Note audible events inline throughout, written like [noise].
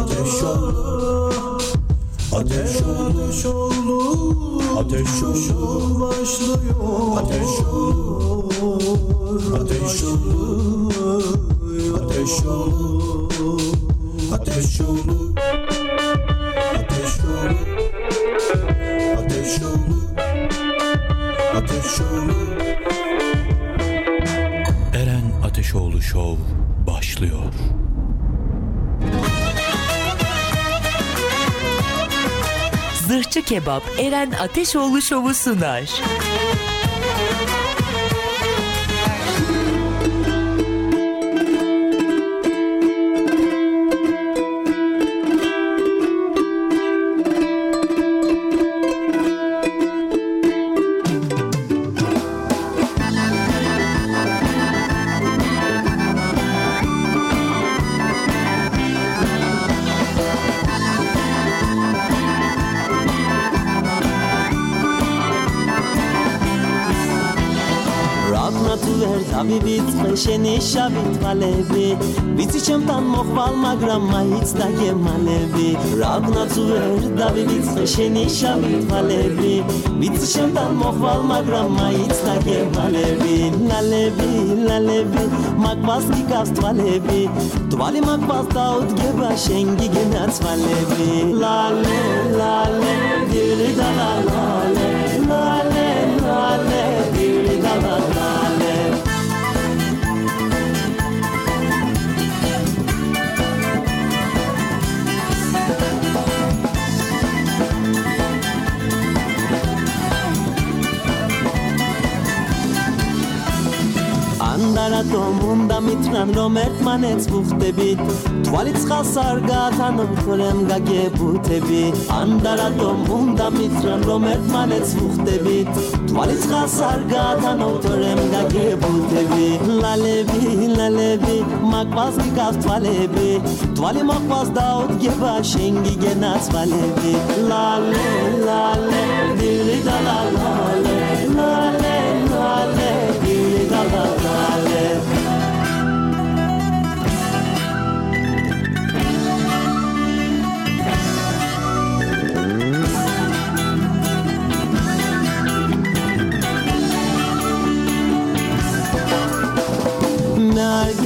Ateşoğlu Ateşoğlu Ateşoğlu Ateşoğlu başlıyor Ateşoğlu Ateşoğlu Ateşoğlu Ateşoğlu Ateşoğlu Ateşoğlu Ateşoğlu Eren Kebap Eren Ateşoğlu Şovu sunar. შენი შავი თვალები ვიცი ჩემთან მოხვალ მაგრამ მაიც დაგემალები. რა გნაც ვერ დავივიწყე შენი შავი თვალები ვიცი ჩემთან მოხვალ მაგრამ მაიც დაგემალები. ლალები ლალები მაგვას გიგავს თვალები. თვალი მაგვას დაუდგება შენ გიგენაცვალები ლალე ლალე დირდა ლალა. რატომ უნდა მითხრან რომ ერთმანეთს ვუხდებით. თვალი წყალს არ გათანონ ხოლემ გაგებუთები ან და რატომ უნდა მითხრან რომ ერთმანეთს ვუხდებით. თვალი წყალს არ გათანონ თორემ გაგებუთები ლალები ლალები მაყვალს გიგავს თვალები. თვალი მაყვალს დაუდგება შენ გიგენას ვალები ლალე ლალე დილი და ლალა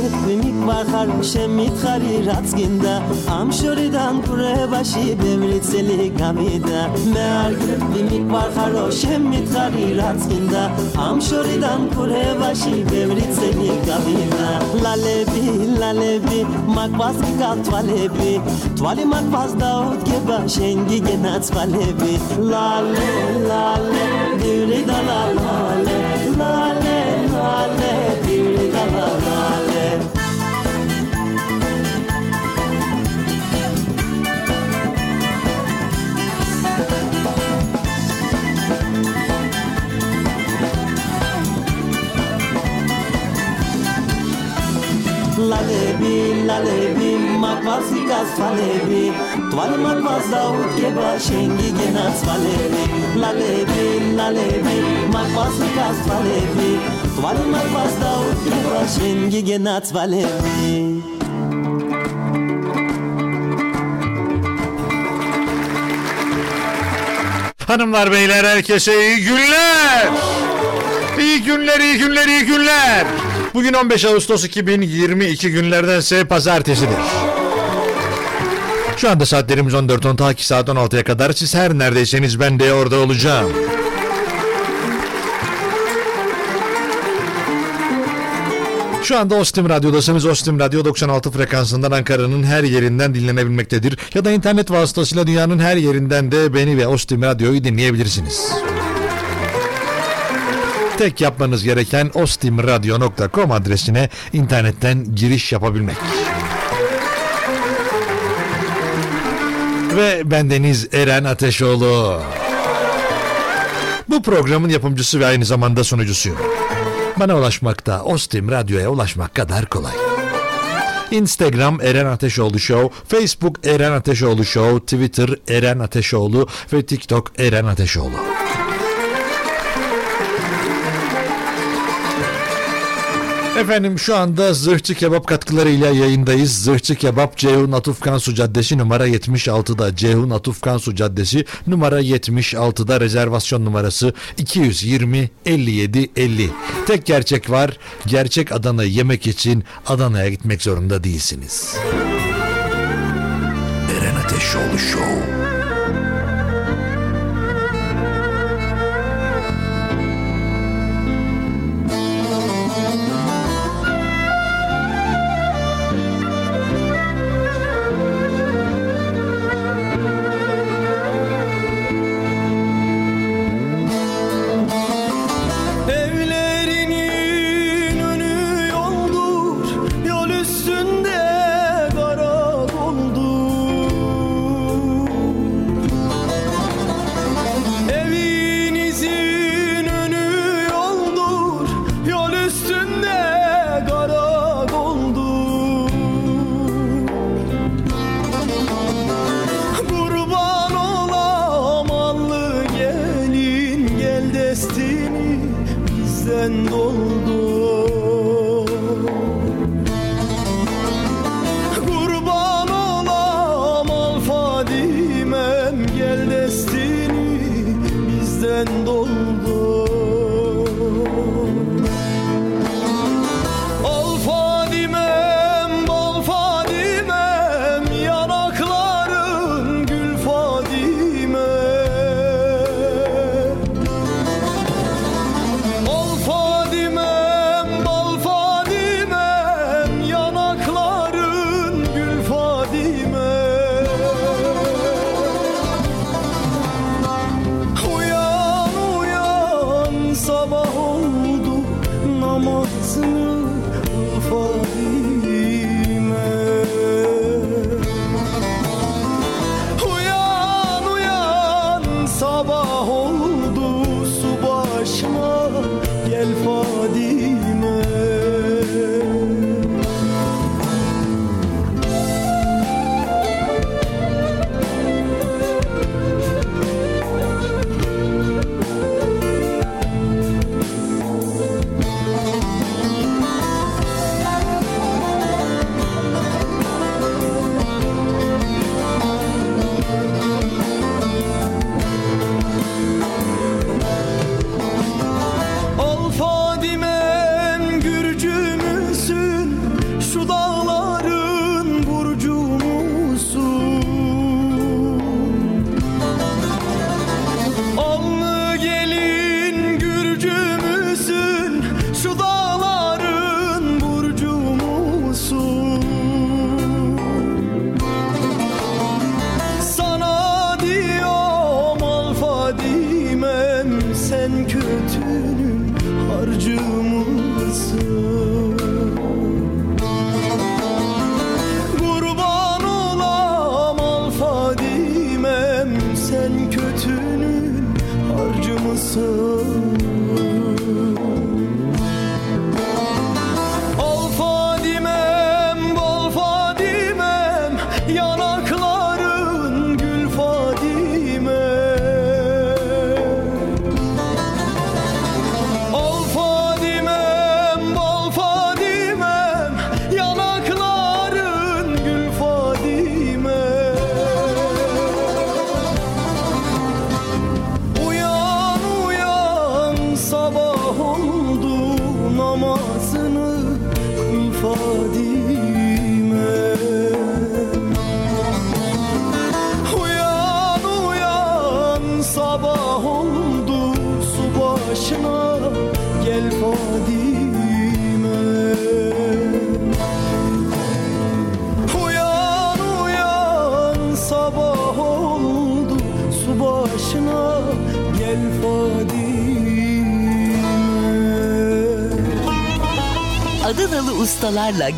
მე მიყვარხარ შემითხარი რაც გინდა. ამ შორიდან კურებაში ბევრი წელი გამიდა. მე არ გრები მიყვარხარო შემითხარი რაც გინდა. ამ შორიდან კურებაში ბევრი წელი გამიდა. ლალები ლალები მაყვას გიგათვალები თვალი მაყვას დაუდგება შენ გიგენაცვალები ლალე ლალე დირი და ლალალე ლალე. lalebi, lalebi, makvas vikas falebi, tval makvas daud keba şengi genas falebi, lalebi, lalebi, makvas vikas falebi, tval makvas daud keba şengi genas falebi. Hanımlar beyler herkese iyi günler. İyi günler, iyi günler, iyi günler. Bugün 15 Ağustos 2022 günlerdense pazartesidir. Şu anda saatlerimiz 14.10 ta ki saat 16'ya kadar siz her neredeyseniz ben de orada olacağım. Şu anda Ostim Radyo'dasınız. Ostim Radyo 96 frekansından Ankara'nın her yerinden dinlenebilmektedir. Ya da internet vasıtasıyla dünyanın her yerinden de beni ve Ostim Radyo'yu dinleyebilirsiniz. Tek yapmanız gereken ostimradyo.com adresine internetten giriş yapabilmek. Ve bendeniz Eren Ateşoğlu. Bu programın yapımcısı ve aynı zamanda sunucusuyum. Bana ulaşmakta Ostim Radyo'ya ulaşmak kadar kolay. Instagram Eren Ateşoğlu Show, Facebook Eren Ateşoğlu Show, Twitter Eren Ateşoğlu ve TikTok Eren Ateşoğlu. Efendim şu anda Zırhçı Kebap katkılarıyla yayındayız. Zırhçı Kebap Ceyhun Atuf Kansu Caddesi numara 76'da. Ceyhun Atuf Kansu Caddesi numara 76'da rezervasyon numarası 220 57 50. Tek gerçek var. Gerçek Adana yemek için Adana'ya gitmek zorunda değilsiniz. Eren Ateşoğlu Show.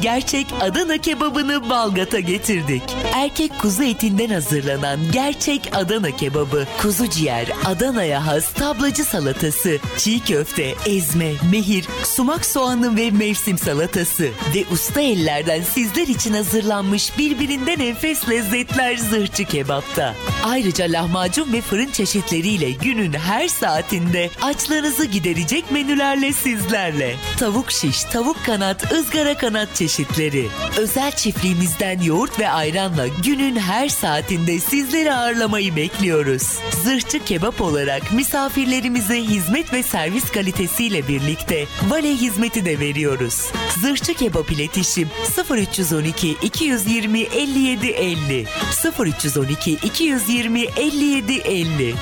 Gerçek Adana kebabını Balgat'a getirdik. Erkek kuzu etinden hazırlanan gerçek Adana kebabı, kuzu ciğer, Adana'ya has tablacı salatası, çiğ köfte, ezme, mehir, sumak soğanı ve mevsim salatası ve usta ellerden sizler için hazırlanmış birbirinden enfes lezzetler zırhçı kebapta. Ayrıca lahmacun ve fırın çeşitleriyle günün her saatinde açlarınızı giderecek menülerle sizlerle. Tavuk şiş, tavuk kanat, ızgara kanat çeşitleri. Özel çiftliğimizden yoğurt ve ayranla günün her saatinde sizleri ağırlamayı bekliyoruz. Zırhçı Kebap olarak misafirlerimize hizmet ve servis kalitesiyle birlikte vale hizmeti de veriyoruz. Zırhçı Kebap iletişim 0312 220 57 50 0312 220 57 50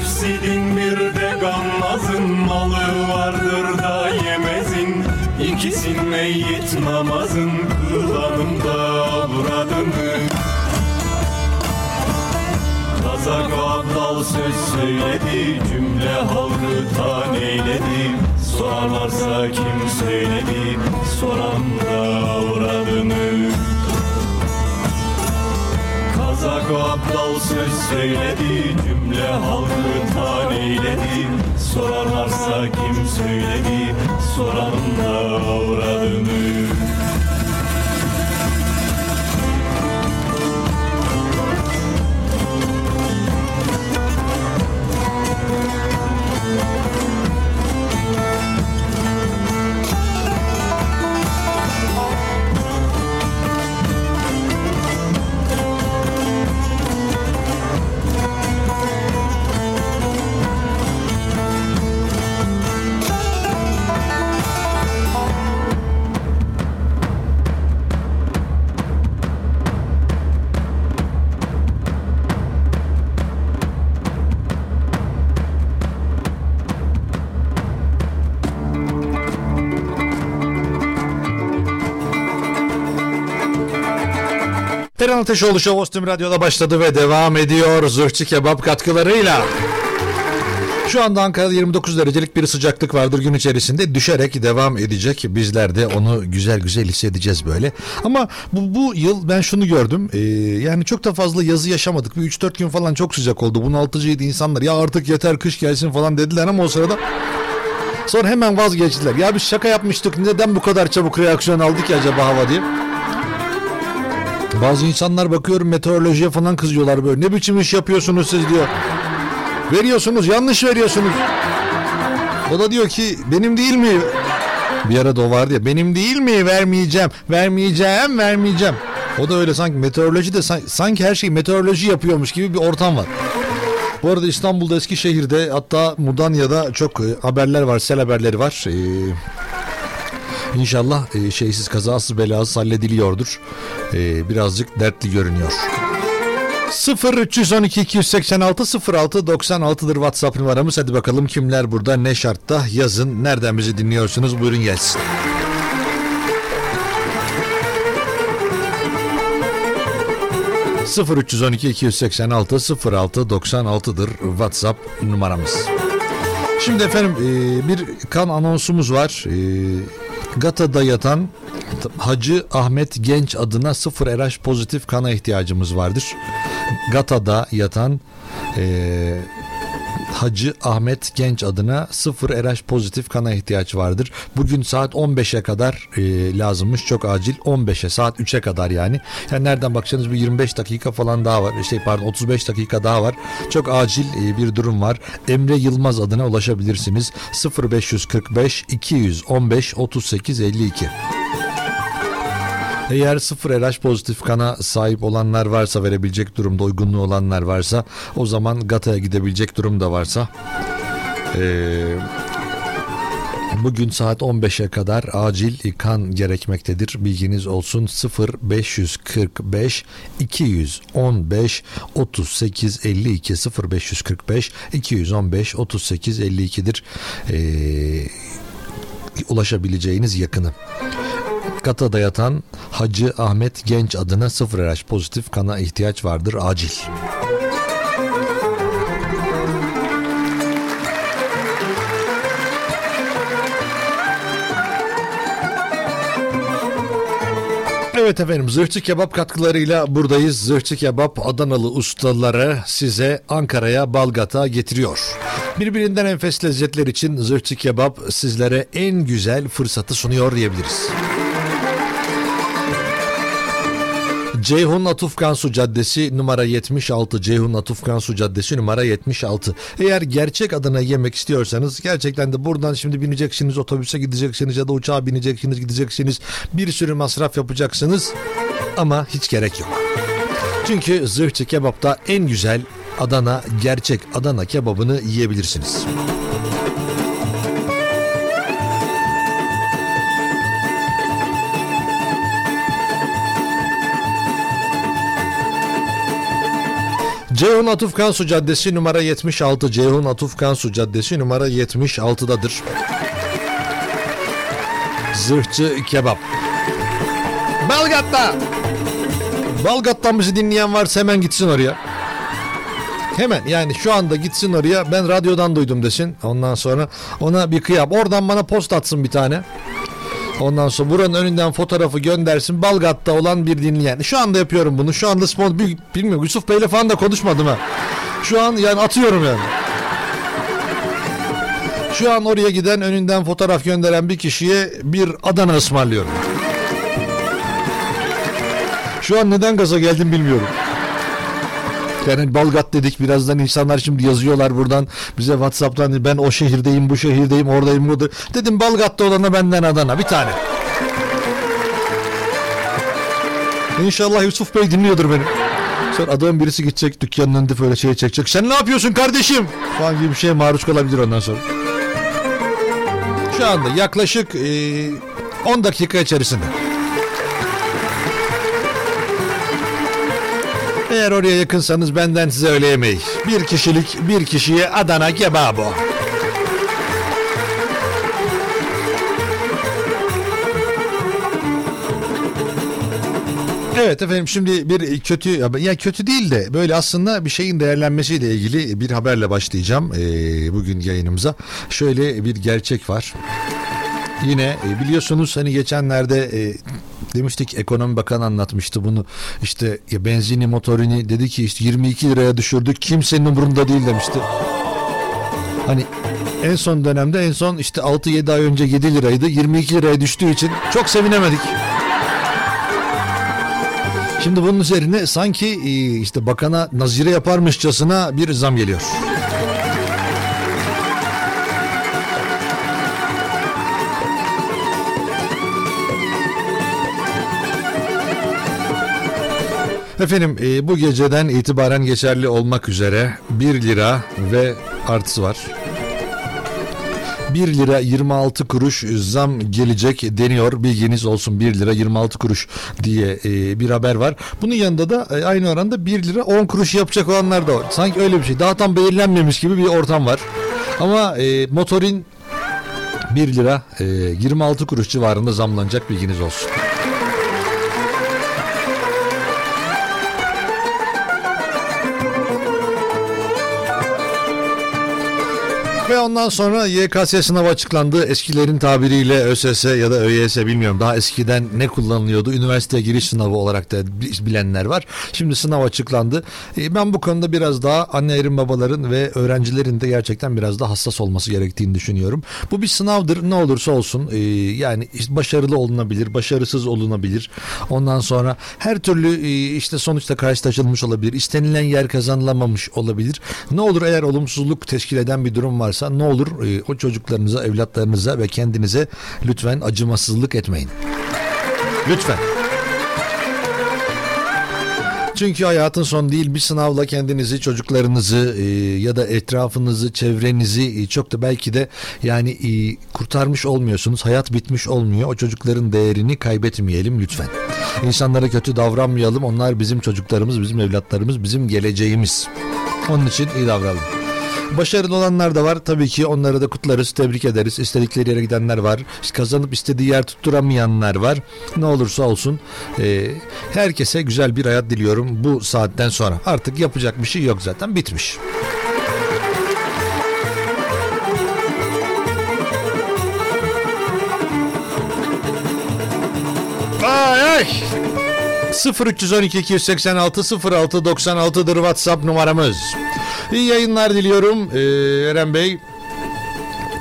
Müfsidin bir de gammazın malı vardır da yemezin. İkisin meyit namazın kılanında avradını. Kazak abdal söz söyledi Cümle halkı taneyledi. Sorarlarsa kim söyledi Soran da avradını Kazak abdal söz söyledi Cümle halkı taneyledi Sorarlarsa kim söyledi Soran da avradını Eren Ateşoğlu Show Ostim Radyo'da başladı ve devam ediyor zırhçı kebap katkılarıyla. Şu anda Ankara'da 29 derecelik bir sıcaklık vardır gün içerisinde düşerek devam edecek. Bizler de onu güzel güzel hissedeceğiz böyle. Ama bu, bu yıl ben şunu gördüm. Ee, yani çok da fazla yazı yaşamadık. Bir 3-4 gün falan çok sıcak oldu. Bunaltıcıydı insanlar. Ya artık yeter kış gelsin falan dediler ama o sırada Sonra hemen vazgeçtiler. Ya biz şaka yapmıştık. Neden bu kadar çabuk reaksiyon aldık ya acaba hava diye. Bazı insanlar bakıyorum meteorolojiye falan kızıyorlar böyle. Ne biçim iş yapıyorsunuz siz diyor. Veriyorsunuz yanlış veriyorsunuz. O da diyor ki benim değil mi? Bir arada o vardı ya benim değil mi vermeyeceğim vermeyeceğim vermeyeceğim. O da öyle sanki meteoroloji de sanki her şey meteoroloji yapıyormuş gibi bir ortam var. Bu arada İstanbul'da Eskişehir'de hatta Mudanya'da çok e, haberler var sel haberleri var. Ee, İnşallah e, şeysiz kazasız belasız hallediliyordur. E, birazcık dertli görünüyor. 0 312 286 06 96'dır WhatsApp numaramız. Hadi bakalım kimler burada ne şartta yazın. Nereden bizi dinliyorsunuz? Buyurun gelsin. Sıfır 312 286 06 96'dır WhatsApp numaramız. Şimdi efendim e, bir kan anonsumuz var. Gata'da yatan Hacı Ahmet Genç adına sıfır RH pozitif kana ihtiyacımız vardır. Gata'da yatan Hacı Ahmet Genç adına sıfır RH pozitif kana ihtiyaç vardır. Bugün saat 15'e kadar e, lazımmış çok acil 15'e saat 3'e kadar yani. Yani nereden baksanız bir 25 dakika falan daha var. Şey pardon 35 dakika daha var. Çok acil e, bir durum var. Emre Yılmaz adına ulaşabilirsiniz. 0545 215 38 52. Eğer sıfır RH pozitif kana sahip olanlar varsa verebilecek durumda uygunluğu olanlar varsa o zaman GATA'ya gidebilecek durumda varsa ee, Bugün saat 15'e kadar acil kan gerekmektedir. Bilginiz olsun 0 545 215 38 52 0 545 215 38 52'dir. Ee, ulaşabileceğiniz yakını. Kata'da yatan Hacı Ahmet Genç adına 0 RH pozitif kana ihtiyaç vardır acil. Evet efendim Zırhçı Kebap katkılarıyla buradayız. Zırhçı Kebap Adanalı ustaları size Ankara'ya Balgat'a getiriyor. Birbirinden enfes lezzetler için Zırhçı Kebap sizlere en güzel fırsatı sunuyor diyebiliriz. Ceyhun Atufkansu Caddesi numara 76. Ceyhun Atufkansu Caddesi numara 76. Eğer gerçek adına yemek istiyorsanız gerçekten de buradan şimdi bineceksiniz otobüse gideceksiniz ya da uçağa bineceksiniz gideceksiniz. Bir sürü masraf yapacaksınız ama hiç gerek yok. Çünkü zırhçı kebapta en güzel Adana gerçek Adana kebabını yiyebilirsiniz. Ceyhun Atuf Kansu Caddesi numara 76. Ceyhun Atuf Kansu Caddesi numara 76'dadır. Zırhçı Kebap. Balgat'ta. Balgat'tan bizi dinleyen varsa hemen gitsin oraya. Hemen yani şu anda gitsin oraya ben radyodan duydum desin. Ondan sonra ona bir kıyap. Oradan bana post atsın bir tane. Ondan sonra buranın önünden fotoğrafı göndersin. Balgat'ta olan bir dinleyen. Şu anda yapıyorum bunu. Şu anda sponsor bilmiyorum. Yusuf Bey'le falan da konuşmadım ha. Şu an yani atıyorum yani. Şu an oraya giden önünden fotoğraf gönderen bir kişiye bir Adana ısmarlıyorum. Şu an neden gaza geldim bilmiyorum. Yani Balgat dedik birazdan insanlar şimdi yazıyorlar buradan bize Whatsapp'tan ben o şehirdeyim bu şehirdeyim oradayım budur. Dedim Balgat'ta olana benden Adana bir tane. İnşallah Yusuf Bey dinliyordur beni. Sonra adamın birisi gidecek dükkanın önünde böyle şey çekecek. Sen ne yapıyorsun kardeşim? Falan gibi bir şeye maruz kalabilir ondan sonra. Şu anda yaklaşık e, 10 dakika içerisinde. Eğer oraya yakınsanız benden size öyle yemeği. Bir kişilik bir kişiye Adana kebabı. Evet efendim şimdi bir kötü ya kötü değil de böyle aslında bir şeyin değerlenmesiyle ilgili bir haberle başlayacağım bugün yayınımıza. Şöyle bir gerçek var. Yine e, biliyorsunuz hani geçenlerde demiştik ekonomi bakanı anlatmıştı bunu işte ya benzini motorini dedi ki işte 22 liraya düşürdük kimsenin umurunda değil demişti. Hani en son dönemde en son işte 6-7 ay önce 7 liraydı 22 liraya düştüğü için çok sevinemedik. Şimdi bunun üzerine sanki e, işte bakana nazire yaparmışçasına bir zam geliyor. Efendim e, bu geceden itibaren geçerli olmak üzere 1 lira ve artısı var. 1 lira 26 kuruş zam gelecek deniyor. Bilginiz olsun 1 lira 26 kuruş diye e, bir haber var. Bunun yanında da e, aynı oranda 1 lira 10 kuruş yapacak olanlar da var. Sanki öyle bir şey. Daha tam belirlenmemiş gibi bir ortam var. Ama e, motorin 1 lira e, 26 kuruş civarında zamlanacak bilginiz olsun. Ve ondan sonra YKS sınavı açıklandı. Eskilerin tabiriyle ÖSS ya da ÖYS bilmiyorum. Daha eskiden ne kullanılıyordu? Üniversite giriş sınavı olarak da bilenler var. Şimdi sınav açıklandı. E, ben bu konuda biraz daha annelerin, babaların ve öğrencilerin de gerçekten biraz daha hassas olması gerektiğini düşünüyorum. Bu bir sınavdır. Ne olursa olsun. E, yani başarılı olunabilir, başarısız olunabilir. Ondan sonra her türlü e, işte sonuçta karşılaşılmış olabilir. İstenilen yer kazanılamamış olabilir. Ne olur eğer olumsuzluk teşkil eden bir durum varsa ne olur e, o çocuklarınıza, evlatlarınıza ve kendinize lütfen acımasızlık etmeyin. Lütfen. Çünkü hayatın son değil bir sınavla kendinizi, çocuklarınızı e, ya da etrafınızı, çevrenizi e, çok da belki de yani e, kurtarmış olmuyorsunuz. Hayat bitmiş olmuyor. O çocukların değerini kaybetmeyelim lütfen. İnsanlara kötü davranmayalım. Onlar bizim çocuklarımız, bizim evlatlarımız, bizim geleceğimiz. Onun için iyi davranalım. Başarılı olanlar da var. Tabii ki onları da kutlarız, tebrik ederiz. İstedikleri yere gidenler var. Kazanıp istediği yer tutturamayanlar var. Ne olursa olsun e, herkese güzel bir hayat diliyorum bu saatten sonra. Artık yapacak bir şey yok zaten bitmiş. Ay ay. 0312 286 06 96'dır WhatsApp numaramız. İyi yayınlar diliyorum ee, Eren Bey.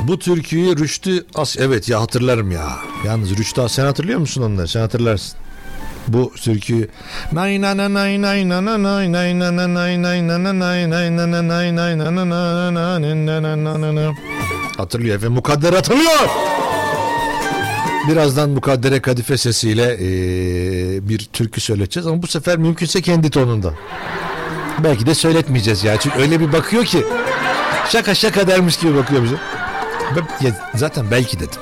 Bu türküyü Rüştü As evet ya hatırlarım ya. Yalnız Rüştü sen hatırlıyor musun onları? Sen hatırlarsın. Bu nay nay nay nay nay nay nay nay nay nay nay nay nay nay nay nay Hatırlıyor efendim mukadder hatırlıyor. Birazdan Mukaddere Kadife sesiyle e, bir türkü söyleteceğiz ama bu sefer mümkünse kendi tonunda. Belki de söyletmeyeceğiz ya. Çünkü öyle bir bakıyor ki şaka şaka dermiş gibi bakıyor bize. Ben, ya, zaten belki dedim.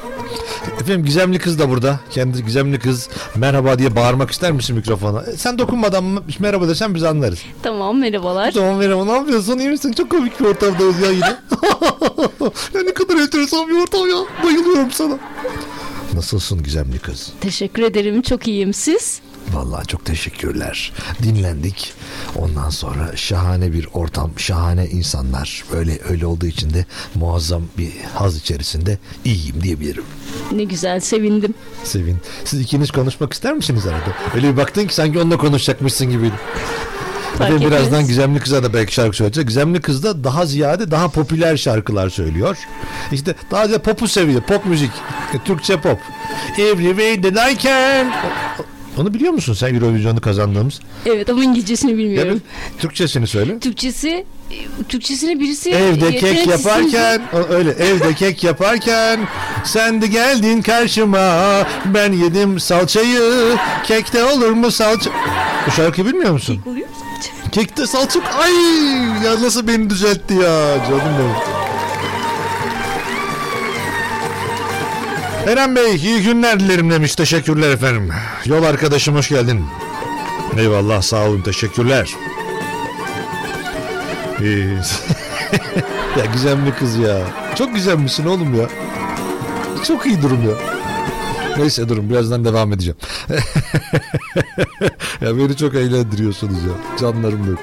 Efendim gizemli kız da burada. Kendi gizemli kız merhaba diye bağırmak ister misin mikrofona? Sen dokunmadan merhaba desen biz anlarız. Tamam merhabalar. Tamam merhaba ne yapıyorsun iyi misin? Çok komik bir ortamdayız ya yine. [laughs] ya ne kadar enteresan bir ortam ya. Bayılıyorum sana. Nasılsın gizemli kız? Teşekkür ederim çok iyiyim siz? Vallahi çok teşekkürler. Dinlendik. Ondan sonra şahane bir ortam, şahane insanlar. Böyle öyle olduğu için de muazzam bir haz içerisinde iyiyim diyebilirim. Ne güzel sevindim. Sevin. Siz ikiniz konuşmak ister misiniz arada? Öyle bir baktın ki sanki onunla konuşacakmışsın gibiydi. Fark birazdan Gizemli Kız'a da belki şarkı söyleyecek. Gizemli Kız da daha ziyade daha popüler şarkılar söylüyor. İşte daha ziyade popu seviyor. Pop müzik. E, Türkçe pop. Every way that I can. Onu biliyor musun sen Eurovision'u kazandığımız? Evet ama İngilizcesini bilmiyorum. Ya, Türkçesini söyle. Türkçesi Türkçesini birisi evde kek yaparken [laughs] öyle evde kek yaparken sen de geldin karşıma ben yedim salçayı kekte olur mu salça bu şarkıyı bilmiyor musun? Kek oluyor. Kekte salça ay ya nasıl beni düzeltti ya canım benim. Eren Bey iyi günler dilerim demiş. Teşekkürler efendim. Yol arkadaşım hoş geldin. Eyvallah sağ olun teşekkürler. [laughs] Ya güzel bir kız ya. Çok güzel misin oğlum ya. Çok iyi durum ya. Neyse durun birazdan devam edeceğim. [laughs] ya beni çok eğlendiriyorsunuz ya. Canlarım benim.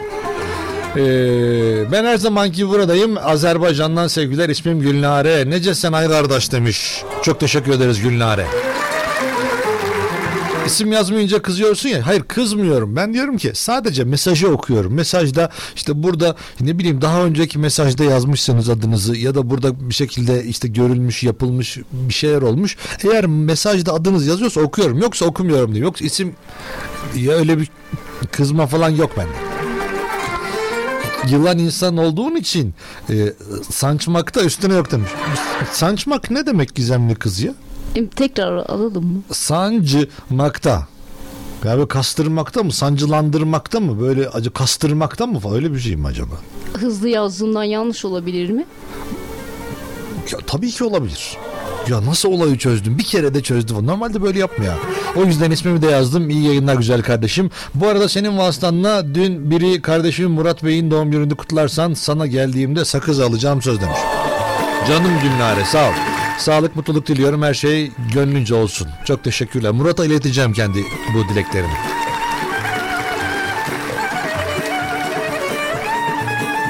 Ee, ben her zamanki buradayım. Azerbaycan'dan sevgiler. İsmim Gülnare. Nece sen ay kardeş demiş. Çok teşekkür ederiz Gülnare. İsim yazmayınca kızıyorsun ya. Hayır kızmıyorum. Ben diyorum ki sadece mesajı okuyorum. Mesajda işte burada ne bileyim daha önceki mesajda yazmışsınız adınızı ya da burada bir şekilde işte görülmüş, yapılmış bir şeyler olmuş. Eğer mesajda adınız yazıyorsa okuyorum. Yoksa okumuyorum diyor. Yoksa isim ya öyle bir kızma falan yok bende yılan insan olduğun için e, saçmakta üstüne yok demiş. Saçmak ne demek gizemli kız ya? Tekrar alalım mı? Sancımakta. Böyle kastırmakta mı? Sancılandırmakta mı? Böyle acı kastırmakta mı falan öyle bir şey mi acaba? Hızlı yazdığından yanlış olabilir mi? Ya tabii ki olabilir. Ya nasıl olayı çözdüm? Bir kere de çözdüm. Normalde böyle yapma ya. O yüzden ismimi de yazdım. İyi yayınlar güzel kardeşim. Bu arada senin vasıtanla dün biri kardeşim Murat Bey'in doğum gününü kutlarsan sana geldiğimde sakız alacağım söz demiş. Canım Gülnare sağ ol. Sağlık mutluluk diliyorum. Her şey gönlünce olsun. Çok teşekkürler. Murat'a ileteceğim kendi bu dileklerimi.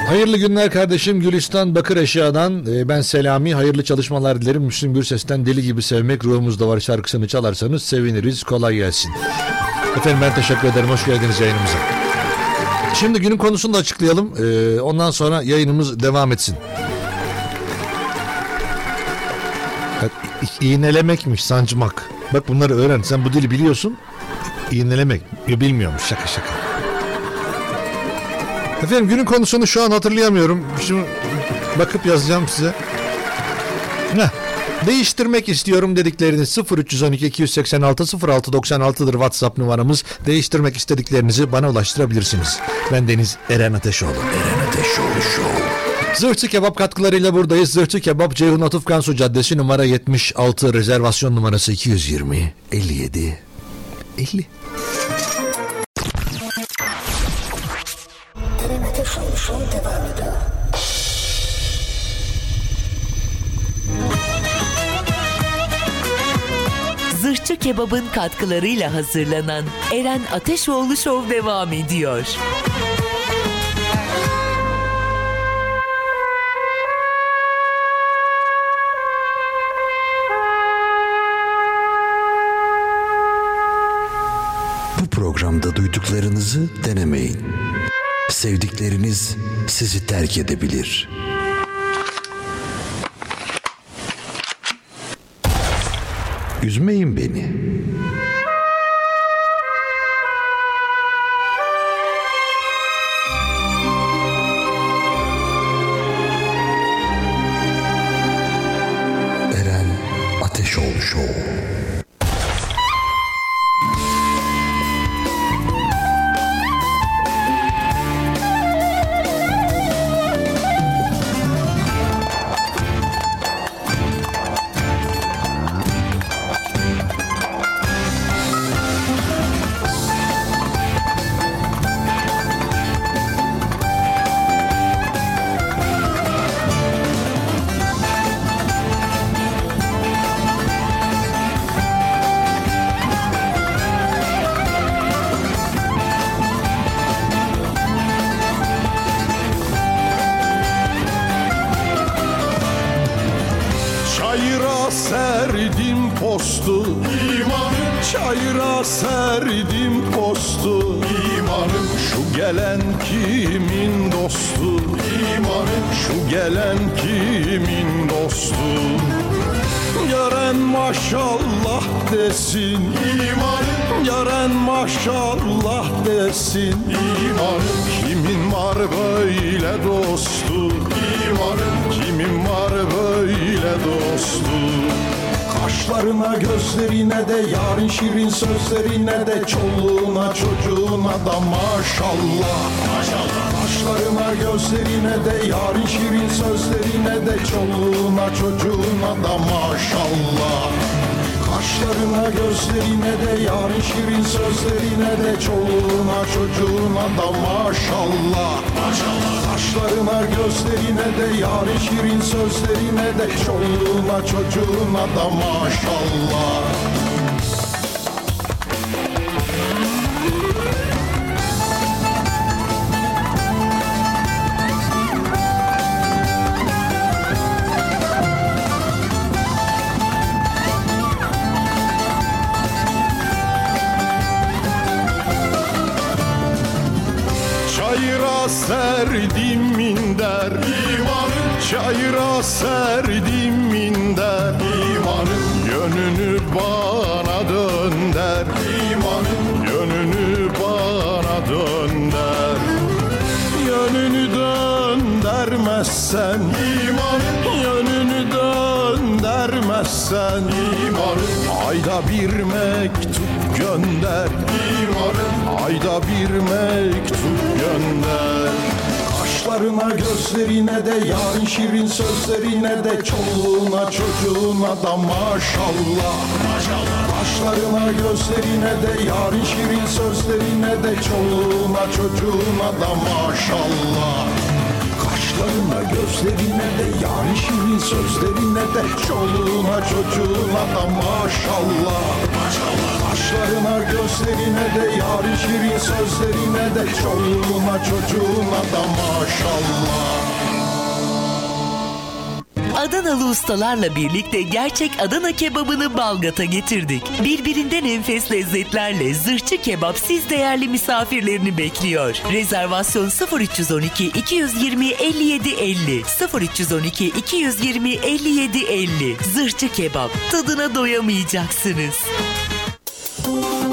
Hayırlı günler kardeşim. Gülistan Bakır Eşya'dan Ee, ben Selami. Hayırlı çalışmalar dilerim. Müslüm Gürses'ten Deli Gibi Sevmek Ruhumuzda Var şarkısını çalarsanız seviniriz. Kolay gelsin. Efendim ben teşekkür ederim. Hoş geldiniz yayınımıza. Şimdi günün konusunu da açıklayalım. Ee, ondan sonra yayınımız devam etsin İğnelemekmiş sancmak Bak bunları öğren sen bu dili biliyorsun İğnelemek Yo, bilmiyormuş şaka şaka Efendim günün konusunu şu an hatırlayamıyorum. Şimdi bakıp yazacağım size. Heh. Değiştirmek istiyorum dedikleriniz 0312 286 0696'dır WhatsApp numaramız. Değiştirmek istediklerinizi bana ulaştırabilirsiniz. Ben Deniz Eren Ateşoğlu. Eren Ateşoğlu Show. Zırhçı Kebap katkılarıyla buradayız. Zırhçı Kebap Ceyhun Atıf Kansu Caddesi numara 76 rezervasyon numarası 220 57 50. Zırhçı Kebap'ın katkılarıyla hazırlanan Eren Ateşoğlu Show devam ediyor. Duyduklarınızı denemeyin. Sevdikleriniz sizi terk edebilir. Üzmeyin beni. Gözlerine de yarın şirin sözlerine de Çoluğuna çocuğuna da maşallah. Maşallah. Kaşlarına gözlerine de yarın şirin sözlerine de Çoluğuna çocuğuna da maşallah Çayıra serdim minder. İmanım Yönünü bana dönder. İmanım Yönünü bana dönder. Yönünü döndermezsen İmanım Yönünü döndermezsen İmanım Ayda bir mektup gönder. İmanım Ayda bir mektup gönder Kaşlarına gözlerine de yarın şirin sözlerine de Çoluğuna çocuğuna da maşallah. Maşallah. Kaşlarına gözlerine de yarın şirin sözlerine de Çoluğuna çocuğuna da maşallah. Kaşlarına gözlerine de yarın şirin sözlerine de Çoluğuna çocuğuna da maşallah. Maşallah Kaşlarına gözlerine de yarın şirin sözlerine de Çoluğuna çocuğuna da maşallah Adanalı ustalarla birlikte gerçek Adana kebabını Balgat'a getirdik. Birbirinden enfes lezzetlerle zırhçı kebap siz değerli misafirlerini bekliyor. Rezervasyon 0312 220 57 50 0312 220 57 50 Zırhçı kebap tadına doyamayacaksınız. Thank you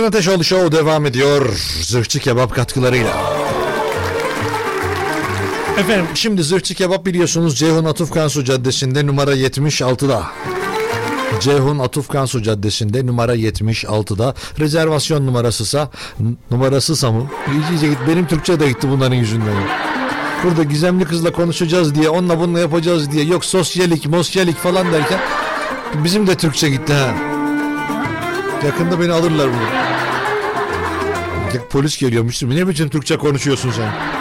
Eren Ateşoğlu Show devam ediyor. Zırhçı kebap katkılarıyla. Efendim şimdi Zırhçı Kebap biliyorsunuz Ceyhun Atuf Kansu Caddesi'nde numara 76'da. Ceyhun Atuf Kansu Caddesi'nde numara 76'da. Rezervasyon numarasısa numarasısa mı? İyice git. Benim Türkçe de gitti bunların yüzünden. Burada gizemli kızla konuşacağız diye, onunla bununla yapacağız diye, yok sosyalik, mosyalik falan derken bizim de Türkçe gitti ha. Yakında beni alırlar bunu. Polis geliyormuş. Ne biçim Türkçe konuşuyorsun sen?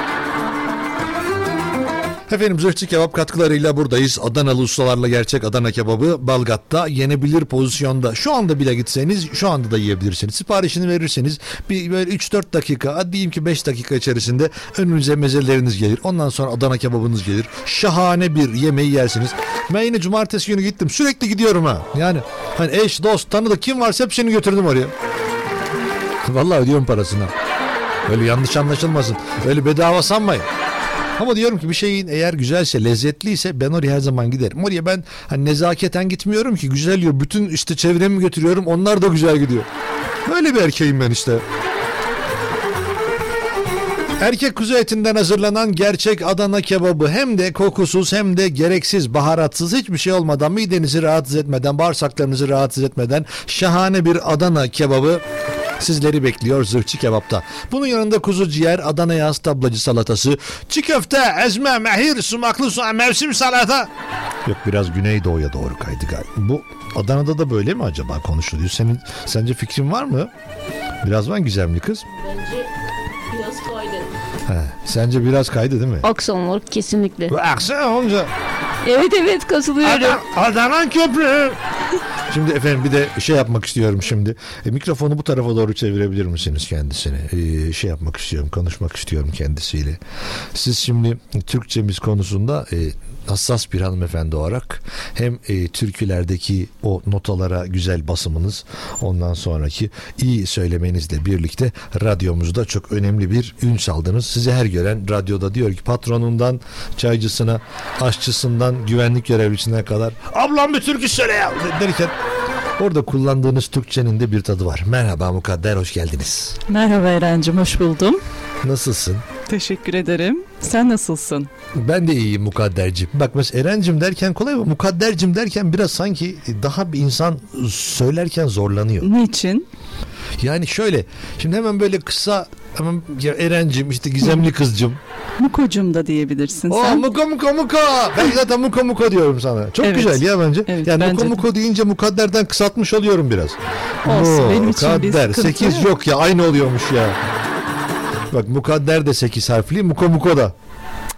Efendim zırhçı kebap katkılarıyla buradayız. Adanalı ustalarla gerçek Adana kebabı Balgat'ta yenebilir pozisyonda. Şu anda bile gitseniz şu anda da yiyebilirsiniz. Siparişini verirseniz bir böyle 3-4 dakika diyeyim ki 5 dakika içerisinde önünüze mezeleriniz gelir. Ondan sonra Adana kebabınız gelir. Şahane bir yemeği yersiniz. Ben yine cumartesi günü gittim. Sürekli gidiyorum ha. Yani hani eş, dost, tanıdık kim varsa hepsini götürdüm oraya. [laughs] Vallahi ödüyorum parasını. Öyle yanlış anlaşılmasın. Öyle bedava sanmayın. Ama diyorum ki bir şeyin eğer güzelse, lezzetliyse ben oraya her zaman giderim. Oraya ben hani nezaketen gitmiyorum ki güzel yiyor. Bütün işte çevremi götürüyorum. Onlar da güzel gidiyor. Böyle bir erkeğim ben işte. Erkek kuzu etinden hazırlanan gerçek Adana kebabı hem de kokusuz hem de gereksiz baharatsız hiçbir şey olmadan midenizi rahatsız etmeden bağırsaklarınızı rahatsız etmeden şahane bir Adana kebabı sizleri bekliyor zırhçı kebapta. Bunun yanında kuzu ciğer, Adana yağız tablacı salatası, çiğ köfte, ezme, mehir, sumaklı soğan, mevsim salata. Yok biraz güneydoğuya doğru kaydı galiba. Bu Adana'da da böyle mi acaba konuşuluyor? Senin sence fikrin var mı? Biraz var gizemli kız. Bence biraz kaydı. He, sence biraz kaydı değil mi? Aksan olarak kesinlikle. Bu aksan olunca Evet evet katılıyorum. Adana, Adana köprü. [laughs] Şimdi efendim bir de şey yapmak istiyorum şimdi. E, mikrofonu bu tarafa doğru çevirebilir misiniz kendisini? E, şey yapmak istiyorum, konuşmak istiyorum kendisiyle. Siz şimdi Türkçemiz konusunda e, hassas bir hanımefendi olarak hem e, türkülerdeki o notalara güzel basımınız ondan sonraki iyi söylemenizle birlikte radyomuzda çok önemli bir ün çaldınız. Sizi her gören radyoda diyor ki patronundan çaycısına, aşçısından, güvenlik görevlisine kadar ablam bir türkü söyle ya derken Orada kullandığınız Türkçenin de bir tadı var. Merhaba Mukadder hoş geldiniz. Merhaba Eren'cim hoş buldum. Nasılsın? Teşekkür ederim. Sen nasılsın? Ben de iyiyim Mukaddercim. Bak mesela Eren'cim derken kolay ama Mukaddercim derken biraz sanki daha bir insan söylerken zorlanıyor. Niçin? Yani şöyle şimdi hemen böyle kısa hemen ya Eren'cim işte gizemli kızcım. Mukocum da diyebilirsin Oo sen. muko muko muko. Ben zaten muko muko diyorum sana. Çok Evet. güzel ya bence. Evet, yani bence muko de. muko deyince mukadderden kısaltmış oluyorum biraz. Olsun, benim için bir Mukadder. sıkıntı 8 yok. yok ya aynı oluyormuş ya. Bak mukadder de 8 harfli, muko muko da.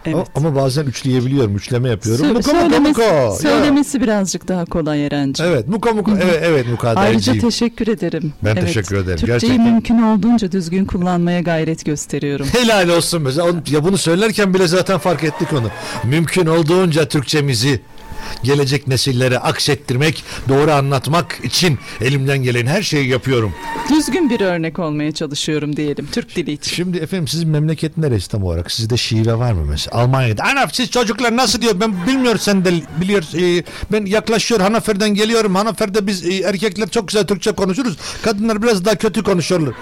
Evet. Ama, bazen üçleyebiliyorum, üçleme yapıyorum. Sö- söylemesi, muko. Ya. söylemesi birazcık daha kolay Eren'cim. Evet, muko muko. Evet, evet Ayrıca mukadderciyim. teşekkür ederim. Ben evet, teşekkür ederim, Türkçeyi gerçekten. mümkün olduğunca düzgün kullanmaya gayret gösteriyorum. [laughs] Helal olsun mesela. Ya bunu söylerken bile zaten fark ettik onu. Mümkün olduğunca Türkçemizi gelecek nesillere aksettirmek, doğru anlatmak için elimden gelen her şeyi yapıyorum. Düzgün bir örnek olmaya çalışıyorum diyelim Türk dili için. Şimdi efendim sizin memleket neresi tam olarak? Sizde şive var mı mesela? Almanya'da. Ana siz çocuklar nasıl diyor? Ben bilmiyorum sen de biliyor. e, ben yaklaşıyor Hanafer'den geliyorum. Hanafer'de biz e, erkekler çok güzel Türkçe konuşuruz. Kadınlar biraz daha kötü konuşuyorlar.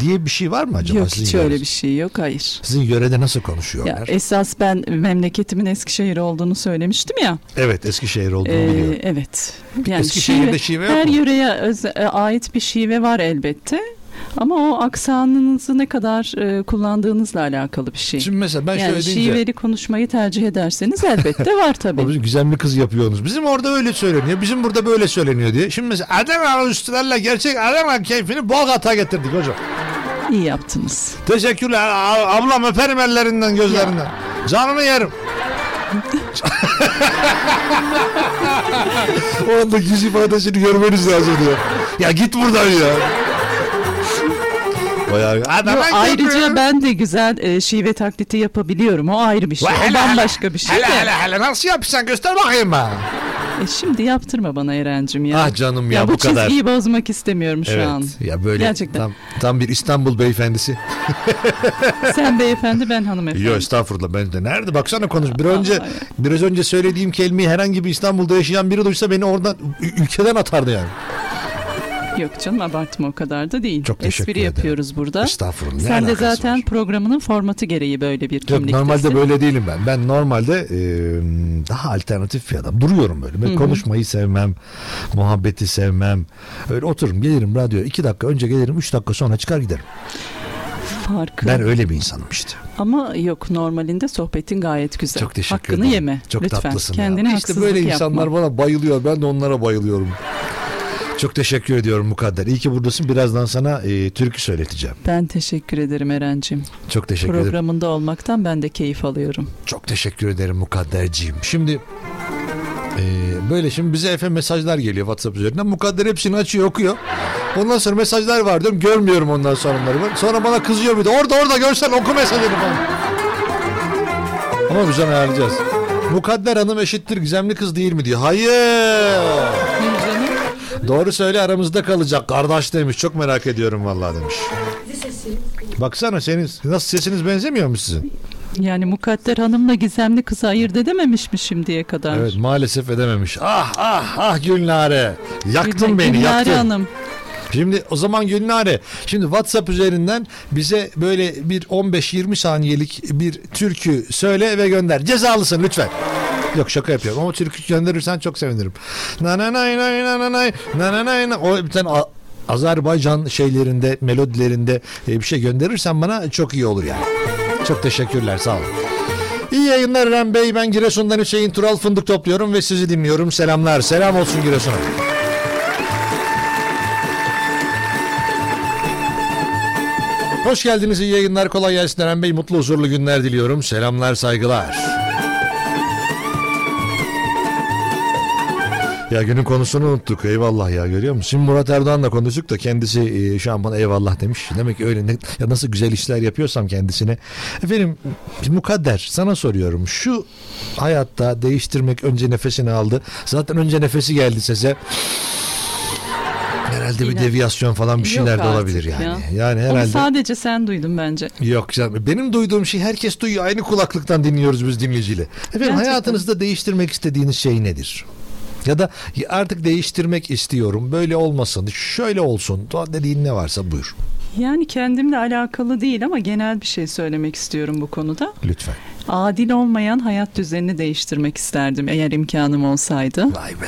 Diye bir şey var mı acaba Yok sizin hiç öyle bir şey yok hayır. Sizin yörede nasıl Ya konuşuyorlar? esas ben memleketimin Eskişehir olduğunu söylemiştim ya. evet Eskişehir olduğunu Ee, biliyorum. evet. Yani Eskişehir'de şive yok her yöreye öz- e, ait bir şive var elbette. Ama o aksanınızı ne kadar e, kullandığınızla alakalı bir şey. Şimdi mesela ben yani şöyle deyince... şiveli konuşmayı tercih ederseniz elbette var [laughs] tabii. bizim gizemli kız yapıyorsunuz. Bizim orada öyle söyleniyor. Bizim burada böyle söyleniyor diye. Şimdi mesela Adana üstlerle gerçek Adana keyfini Bolgat'a getirdik hocam. İyi yaptınız. Teşekkürler. Ablam öperim ellerinden gözlerinden. Canını yerim. [laughs] o anda yüz ifadesini görmeniz lazım diyor. Ya git buradan ya. Bayağı. Yo, köprü. ayrıca ben de güzel e, şive taklidi yapabiliyorum. O ayrı bir şey. Vay, O hele, bambaşka bir şey Hele de. hele hele nasıl yapıyorsun göster bakayım bana. E, şimdi yaptırma bana Eren'cim ya. Ah canım ya, ya bu bu kadar. çizgiyi bozmak istemiyorum şu evet. an. Ya böyle Gerçekten. tam, tam bir İstanbul beyefendisi. [laughs] Sen beyefendi ben hanımefendi. Yok estağfurullah ben de nerede baksana konuş. Bir önce biraz önce söylediğim kelimeyi herhangi bir İstanbul'da yaşayan biri duysa beni oradan ülkeden atardı yani. Yok canım abartma o kadar da değil. Çok teşekkür Espri ederim. yapıyoruz burada. Estağfurullah. Sen de zaten var? programının formatı gereği böyle bir Yok kimliktesin. normalde böyle değilim ben. Ben normalde e, daha alternatif bir adam. Duruyorum böyle. Ben konuşmayı sevmem. Muhabbeti sevmem. Öyle otururum gelirim radyoya. iki dakika önce gelirim. Üç dakika sonra çıkar giderim. Farkı. Ben öyle bir insanım işte. Ama yok normalinde sohbetin gayet güzel. Çok teşekkür Hakkını ederim. yeme. Çok Lütfen. tatlısın ya. Kendine İşte haksızlık böyle yapma. insanlar bana bayılıyor. Ben de onlara bayılıyorum. Çok teşekkür ediyorum Mukadder. İyi ki buradasın. Birazdan sana e, türkü söyleteceğim. Ben teşekkür ederim Eren'cim. Çok teşekkür ederim. Programında olmaktan ben de keyif alıyorum. Çok teşekkür ederim Mukadderciğim. Şimdi e, böyle şimdi bize efendim mesajlar geliyor WhatsApp üzerinden. Mukadder hepsini açıyor okuyor. Ondan sonra mesajlar var diyorum. Görmüyorum ondan sonra onları. Sonra bana kızıyor bir de. Orada orada görsen oku mesajını falan. Ama onu ayarlayacağız. Mukadder hanım eşittir gizemli kız değil mi diyor. Hayır. [laughs] Doğru söyle aramızda kalacak. Kardeş demiş. Çok merak ediyorum vallahi demiş. Baksana senin nasıl sesiniz benzemiyor mu sizin? Yani Mukadder Hanım'la Gizemli kızı ayırt edememiş mi şimdiye kadar? Evet maalesef edememiş. Ah ah ah Gülnare. Yaktın Gül- beni Gülnare yaktın. Hanım. Şimdi o zaman Gülnare. Şimdi WhatsApp üzerinden bize böyle bir 15-20 saniyelik bir türkü söyle ve gönder. Cezalısın lütfen. Yok şaka yapıyorum ama türkü gönderirsen çok sevinirim. Na na nay nay na na nay na na nay na. O bir tane Azerbaycan şeylerinde, melodilerinde e, bir şey gönderirsen bana çok iyi olur yani. Çok teşekkürler sağ olun. İyi yayınlar Eren Bey. Ben Giresun'dan Hüseyin Tural fındık topluyorum ve sizi dinliyorum. Selamlar. Selam olsun Giresun'a. Hoş geldiniz. iyi yayınlar. Kolay gelsin Eren Bey. Mutlu huzurlu günler diliyorum. Selamlar, saygılar. Ya günün konusunu unuttuk. Eyvallah ya görüyor musun? Şimdi Murat Erdoğan'la konuştuk da kendisi e, şu an bana eyvallah demiş. Demek ki öyle ne, ya nasıl güzel işler yapıyorsam kendisine. Efendim mukadder sana soruyorum. Şu hayatta değiştirmek önce nefesini aldı. Zaten önce nefesi geldi sese. Herhalde bir deviyasyon falan bir şeyler de olabilir yani. ya. Yani Onu herhalde. sadece sen duydun bence. Yok canım. Benim duyduğum şey herkes duyuyor. Aynı kulaklıktan dinliyoruz biz dinleyiciyle. Efendim Gerçekten. hayatınızda değiştirmek istediğiniz şey nedir? Ya da artık değiştirmek istiyorum. Böyle olmasın. Şöyle olsun. Dediğin ne varsa buyur. Yani kendimle alakalı değil ama genel bir şey söylemek istiyorum bu konuda. Lütfen. Adil olmayan hayat düzenini değiştirmek isterdim eğer imkanım olsaydı. Vay be.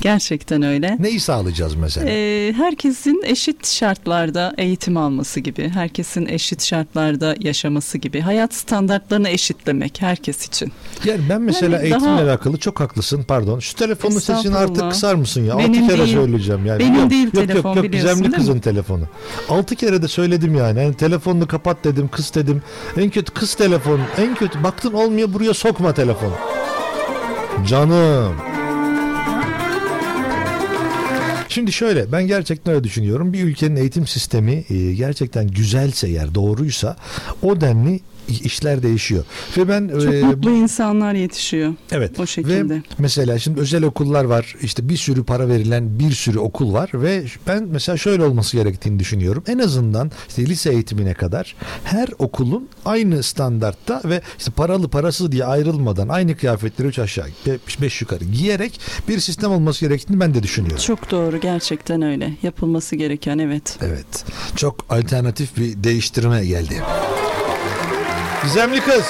Gerçekten öyle. Neyi sağlayacağız mesela? Ee, herkesin eşit şartlarda eğitim alması gibi, herkesin eşit şartlarda yaşaması gibi, hayat standartlarını eşitlemek herkes için. yani ben mesela yani eğitimle daha- alakalı çok haklısın. Pardon. Şu telefonun sesini artık kısar mısın ya? Benim Altı kere değil. söyleyeceğim yani. Benim yok, değil yok, telefon, yok, yok, biliyorsun Gizemli değil mi? kızın telefonu. Altı kere de söyledim yani. yani. Telefonunu kapat dedim, kız dedim. En kötü kız telefon. En kötü baktın olmuyor buraya sokma telefonu. Canım. Şimdi şöyle ben gerçekten öyle düşünüyorum. Bir ülkenin eğitim sistemi e, gerçekten güzelse eğer doğruysa o denli işler değişiyor. Ve ben Çok e, mutlu insanlar yetişiyor. Evet. O şekilde. Ve mesela şimdi özel okullar var. İşte bir sürü para verilen bir sürü okul var ve ben mesela şöyle olması gerektiğini düşünüyorum. En azından işte lise eğitimine kadar her okulun aynı standartta ve işte paralı parasız diye ayrılmadan aynı kıyafetleri üç aşağı beş, beş yukarı giyerek bir sistem olması gerektiğini ben de düşünüyorum. Çok doğru gerçekten öyle. Yapılması gereken evet. Evet. Çok alternatif bir değiştirme geldi. Gizemli kız.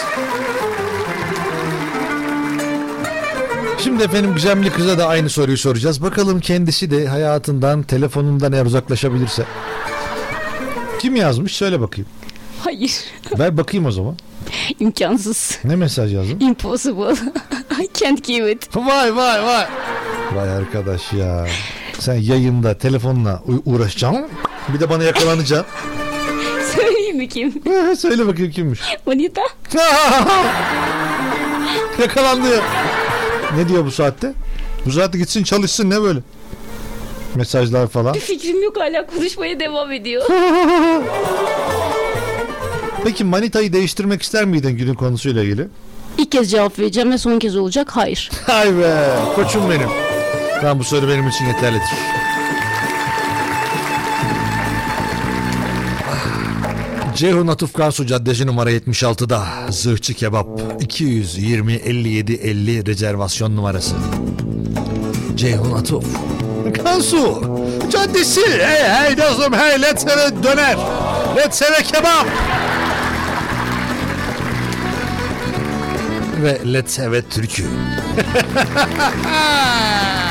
Şimdi efendim Gizemli kıza da aynı soruyu soracağız. Bakalım kendisi de hayatından, telefonundan eğer uzaklaşabilirse. Kim yazmış? Söyle bakayım. Hayır. Ver bakayım o zaman. imkansız. Ne mesaj yazdın? Impossible. [laughs] I can't give it. Vay vay vay. Vay arkadaş ya. Sen yayında telefonla uğraşacaksın. Bir de bana yakalanacaksın. Söyleyeyim mi kim? Söyle bakayım kimmiş. Manita. [laughs] Yakalandı. Ne diyor bu saatte? Bu saatte gitsin çalışsın ne böyle? Mesajlar falan. Bir fikrim yok hala konuşmaya devam ediyor. [laughs] Peki manitayı değiştirmek ister miydin günün konusuyla ilgili? İlk kez cevap vereceğim ve son kez olacak. Hayır. Hay be koçum benim. Tamam bu soru benim için yeterlidir. Ceyhun Atıf Karsu Caddesi numara 76'da Zırhçı Kebap 220 57 50 rezervasyon numarası. Ceyhun Atıf Karsu Caddesi hey hey dostum hey Let's letsene döner Let's letsene kebap ve Let's Have a Türkü. [laughs]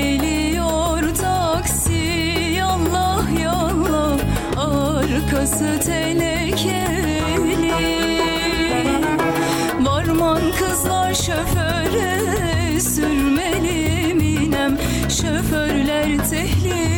Geliyor taksi yallah yallah. Arkası tenekeli. Barman kızlar şoföre sürmeli minem. Şoförler tehlikeli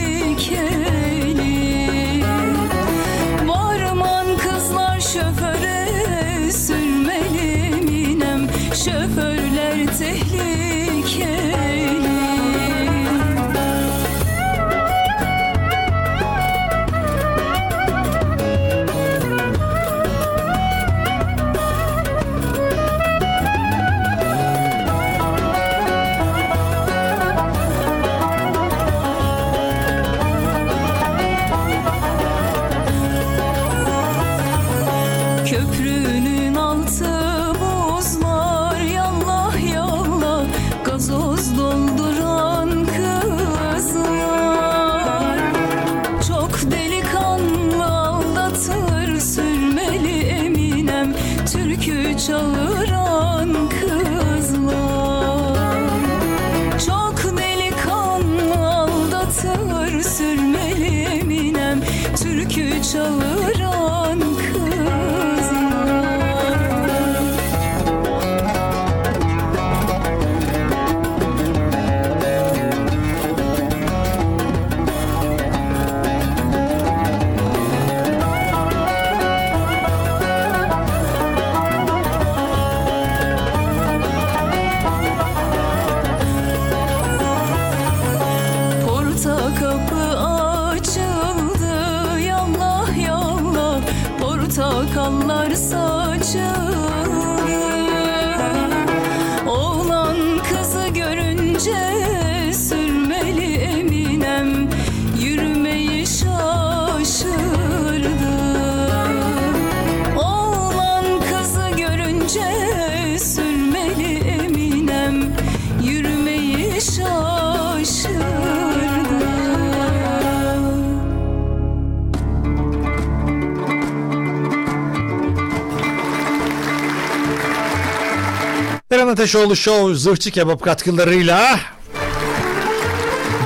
Ateşoğlu Show zırhçı kebap katkılarıyla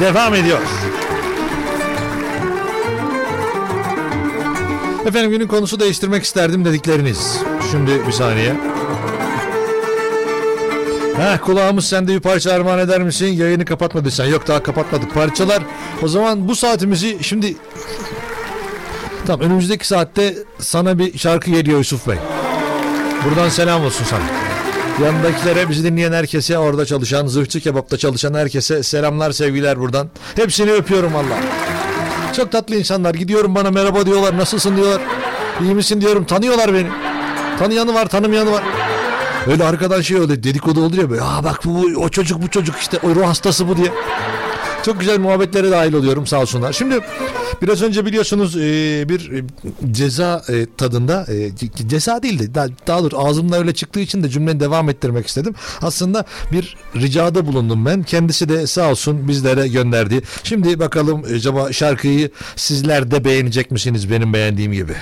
devam ediyor. Efendim günün konusu değiştirmek isterdim dedikleriniz. Şimdi bir saniye. Heh, kulağımız sende bir parça armağan eder misin? Yayını kapatmadıysan. Yok daha kapatmadık parçalar. O zaman bu saatimizi şimdi... Tamam önümüzdeki saatte sana bir şarkı geliyor Yusuf Bey. Buradan selam olsun sana. Yanındakilere bizi dinleyen herkese orada çalışan zırhçı kebapta çalışan herkese selamlar sevgiler buradan. Hepsini öpüyorum Allah. Çok tatlı insanlar gidiyorum bana merhaba diyorlar nasılsın diyorlar. İyi misin diyorum tanıyorlar beni. Tanıyanı var tanımayanı var. Öyle arkadan şey oluyor dedikodu oluyor böyle. Aa bak bu o çocuk bu çocuk işte o ruh hastası bu diye. Çok güzel muhabbetlere dahil oluyorum sağ olsunlar. Şimdi biraz önce biliyorsunuz e, bir e, ceza e, tadında e, ceza değildi. Daha, daha doğrusu ağzımdan öyle çıktığı için de cümleyi devam ettirmek istedim. Aslında bir ricada bulundum ben. Kendisi de sağ olsun bizlere gönderdi. Şimdi bakalım acaba şarkıyı sizler de beğenecek misiniz benim beğendiğim gibi?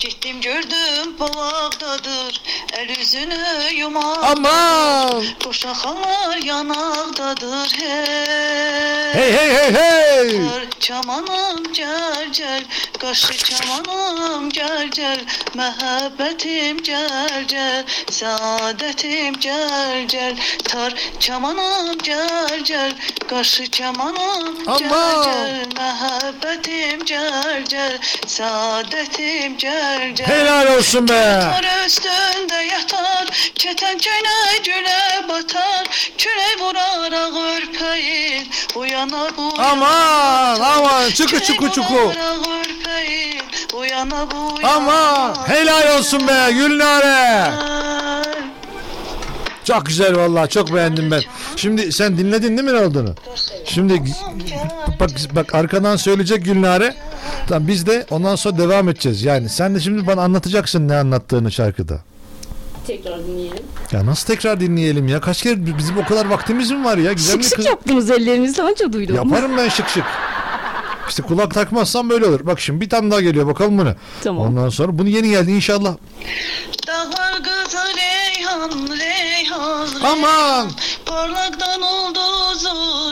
Gittim gördüm bağdadır El yüzünü yumak Aman! Boşakanlar yanaktadır hey Hey hey hey! Hey! Çamanım gel gel Kaşı çamanım gel gel Məhəbbətim gel gel Saadetim gel gel Tar çamanım gel gel Kaşı çamanım gel Aman! gel Məhəbbətim gel gel Saadetim gel gel Helal olsun be! Yatar üstünde yatar Keten köyle güle batar Küre vurarak ürpeyin Uyana bu Aman aman çıkı çıkı çıkı. ürpeyin Uyana bu Aman helal olsun be Gülnare. Çok güzel vallahi çok beğendim ben. Şimdi sen dinledin değil mi ne olduğunu? Şimdi bak bak arkadan söyleyecek Gülnare. Tamam biz de ondan sonra devam edeceğiz. Yani sen de şimdi bana anlatacaksın ne anlattığını şarkıda. Tekrar dinleyelim. Ya nasıl tekrar dinleyelim ya? Kaç kere bizim o kadar vaktimiz mi var ya? Güzel Şık şık kız? yaptınız ellerinizle anca duydum. Yaparım ben şık şık. İşte kulak takmazsam böyle olur. Bak şimdi bir tane daha geliyor bakalım bunu. Tamam. Ondan sonra bunu yeni geldi inşallah. Dağlar kızı reyhan reyhan Aman! Parlaktan oldu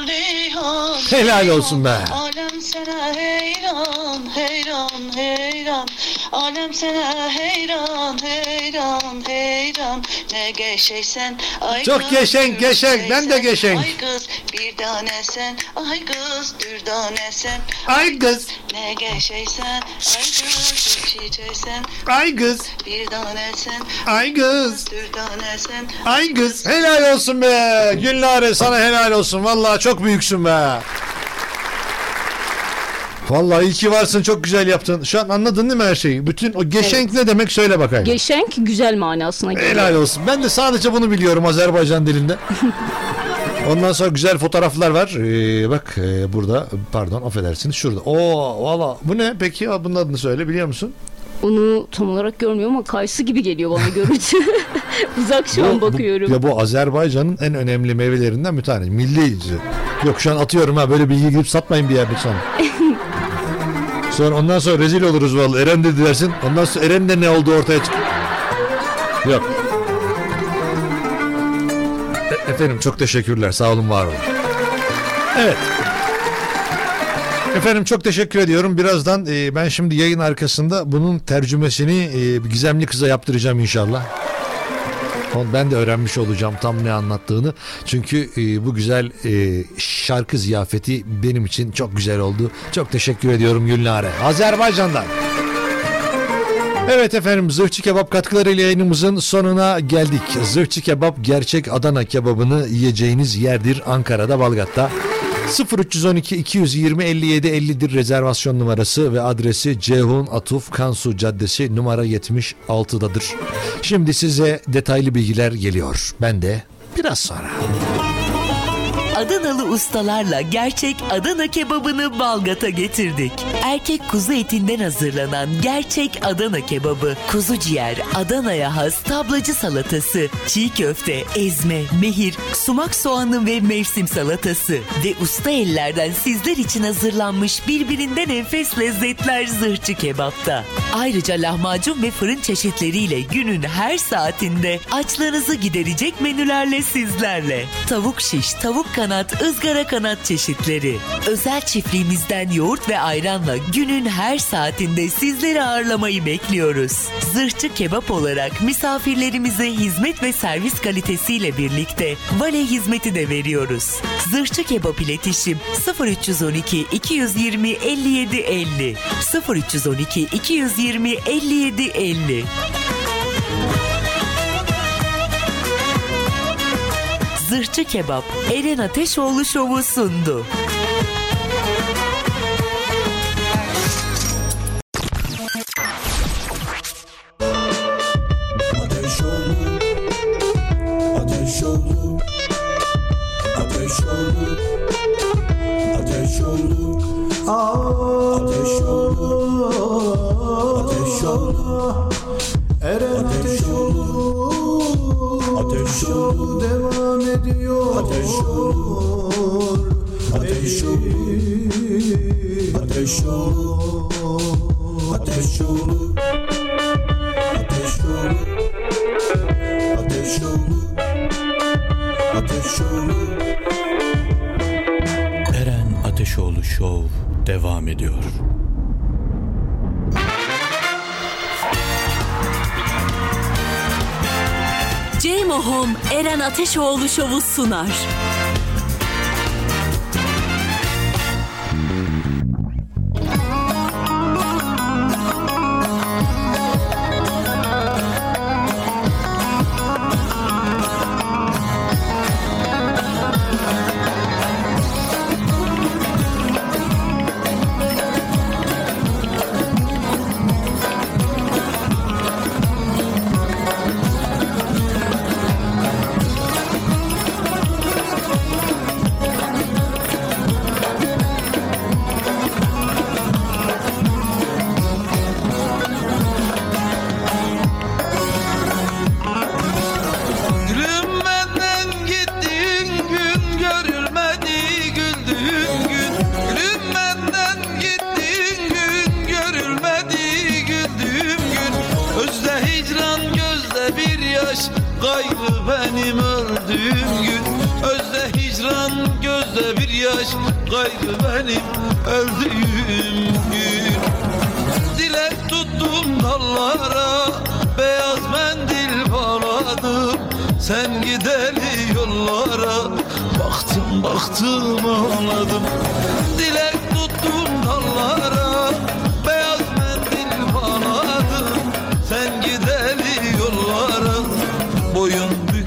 reyhan Helal olsun be. Alem sana heyran heyran heyran Alem sana heyran heyran heyran Ne geçeysen ay Çok kız, geçen, bir geçen, ben de geçen. Ay kız bir tane sen ay kız bir tane sen Ay kız. Ne geçeysen ay kız bir çiçeksen Ay kız. bir tane sen Ay kız. bir tane sen Ay kız. Helal olsun be. Gülnare sana helal olsun. Vallahi çok büyüksün be. Vallahi iyi ki varsın çok güzel yaptın. Şu an anladın değil mi her şeyi? Bütün o geçenk ne demek söyle bakayım. Geçenk güzel manasına geliyor. Helal olsun. Ben de sadece bunu biliyorum Azerbaycan dilinde. [laughs] Ondan sonra güzel fotoğraflar var. Ee, bak e, burada pardon affedersiniz şurada. Oo valla bu ne peki bunun adını söyle biliyor musun? Onu tam olarak görmüyorum ama kayısı gibi geliyor bana görüntü. [laughs] Uzak şu an Bu- bu- bakıyorum. ya bu Azerbaycan'ın en önemli meyvelerinden bir tane. Milli. Yok şu an atıyorum ha böyle bilgi girip satmayın bir yerde sonra. Sonra ondan sonra rezil oluruz vallahi. Eren dedi dersin. Ondan sonra Eren de ne oldu ortaya çık. Yok. E- efendim çok teşekkürler. Sağ olun var olun. Evet. Efendim çok teşekkür ediyorum. Birazdan e, ben şimdi yayın arkasında bunun tercümesini e, gizemli kıza yaptıracağım inşallah. Ben de öğrenmiş olacağım tam ne anlattığını. Çünkü e, bu güzel e, şarkı ziyafeti benim için çok güzel oldu. Çok teşekkür ediyorum Gülnare. Azerbaycan'dan. Evet efendim Zırhçı Kebap katkılarıyla yayınımızın sonuna geldik. Zırhçı Kebap gerçek Adana kebabını yiyeceğiniz yerdir Ankara'da Balgat'ta. 0312 220 57 50'dir rezervasyon numarası ve adresi Ceyhun Atuf Kansu Caddesi numara 76'dadır. Şimdi size detaylı bilgiler geliyor. Ben de biraz sonra. Adanalı ustalarla gerçek Adana kebabını Balgat'a getirdik. Erkek kuzu etinden hazırlanan gerçek Adana kebabı, kuzu ciğer, Adana'ya has tablacı salatası, çiğ köfte, ezme, mehir, sumak soğanı ve mevsim salatası ve usta ellerden sizler için hazırlanmış birbirinden enfes lezzetler zırhçı kebapta. Ayrıca lahmacun ve fırın çeşitleriyle günün her saatinde açlarınızı giderecek menülerle sizlerle. Tavuk şiş, tavuk kanat, ızgara kanat çeşitleri. Özel çiftliğimizden yoğurt ve ayranla günün her saatinde sizleri ağırlamayı bekliyoruz. Zırhçı kebap olarak misafirlerimize hizmet ve servis kalitesiyle birlikte vale hizmeti de veriyoruz. Zırhçı kebap iletişim 0312 220 57 50 0312 220 57 50 Zırhçı Kebap Eren Ateşoğlu Şovu sundu. Ateş oldu Ateş oldu Ateş oldu Ateş oldu Devam ediyor. Ateş olur Ateş olur Ateş olur Ateş olur Ateş olur Ateş olur Ateş olur Eren Ateşoğlu Show devam ediyor. Ceymo Home Eren Ateşoğlu Şovu sunar. Boyun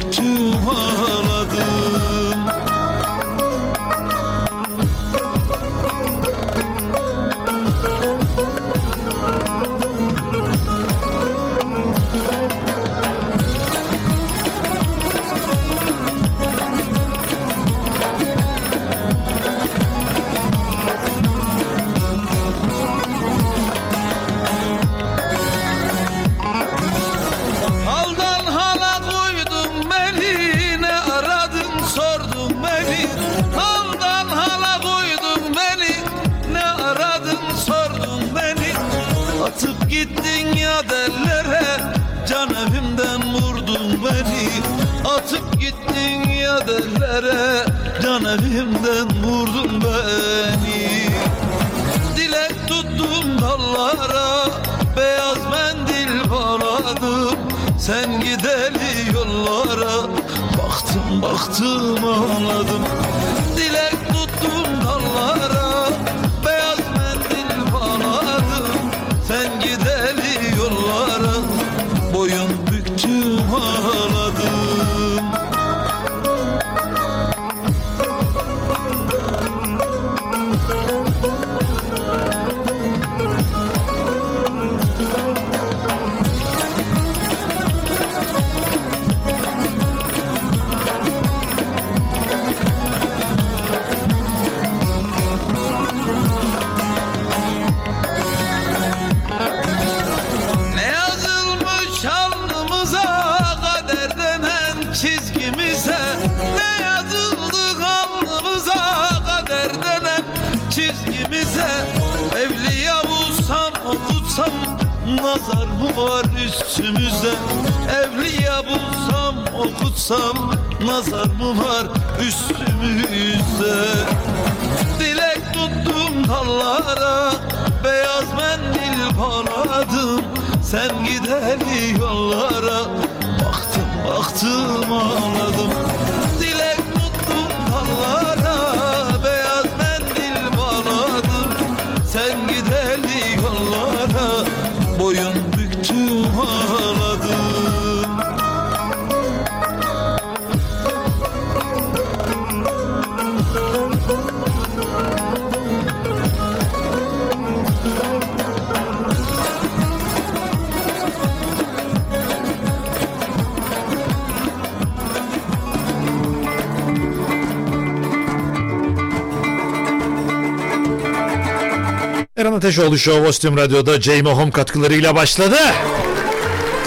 Ateşoğlu Show Ostim Radyo'da J Home katkılarıyla başladı.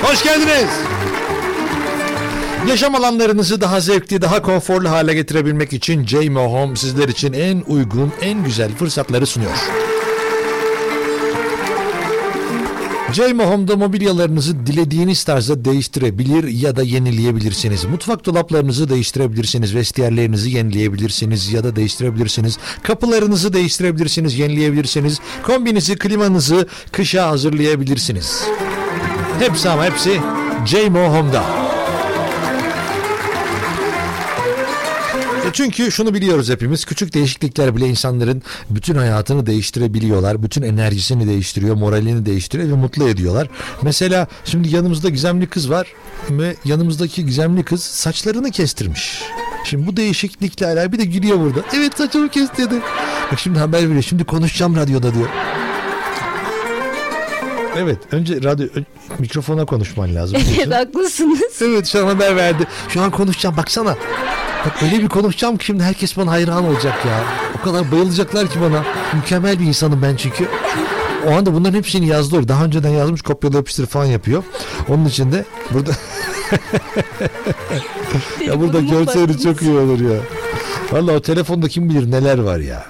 Hoş geldiniz. Yaşam alanlarınızı daha zevkli, daha konforlu hale getirebilmek için J Home sizler için en uygun, en güzel fırsatları sunuyor. J Home'da mobilyalarınızı dilediğiniz tarzda değiştirebilir ya da yenileyebilirsiniz. Mutfak dolaplarınızı değiştirebilirsiniz, vestiyerlerinizi yenileyebilirsiniz ya da değiştirebilirsiniz. Kapılarınızı değiştirebilirsiniz, yenileyebilirsiniz. Kombinizi, klimanızı kışa hazırlayabilirsiniz. Hepsi ama hepsi J Home'da. Çünkü şunu biliyoruz hepimiz. Küçük değişiklikler bile insanların bütün hayatını değiştirebiliyorlar. Bütün enerjisini değiştiriyor, moralini değiştiriyor ve mutlu ediyorlar. Mesela şimdi yanımızda gizemli kız var ve yanımızdaki gizemli kız saçlarını kestirmiş. Şimdi bu değişiklikle alakalı bir de gülüyor burada. Evet saçımı kestirdi. Bak şimdi haber veriyor. Şimdi konuşacağım radyoda diyor. Evet önce radyo ö- mikrofona konuşman lazım. [laughs] Evet haklısınız. Evet şu an haber verdi. Şu an konuşacağım baksana. Bak öyle bir konuşacağım ki şimdi herkes bana hayran olacak ya. O kadar bayılacaklar ki bana. Mükemmel bir insanım ben çünkü. O anda bunların hepsini yazdı. Daha önceden yazmış kopyala yapıştır falan yapıyor. Onun için de burada [laughs] ya burada görseydi çok iyi olur ya. Valla o telefonda kim bilir neler var ya.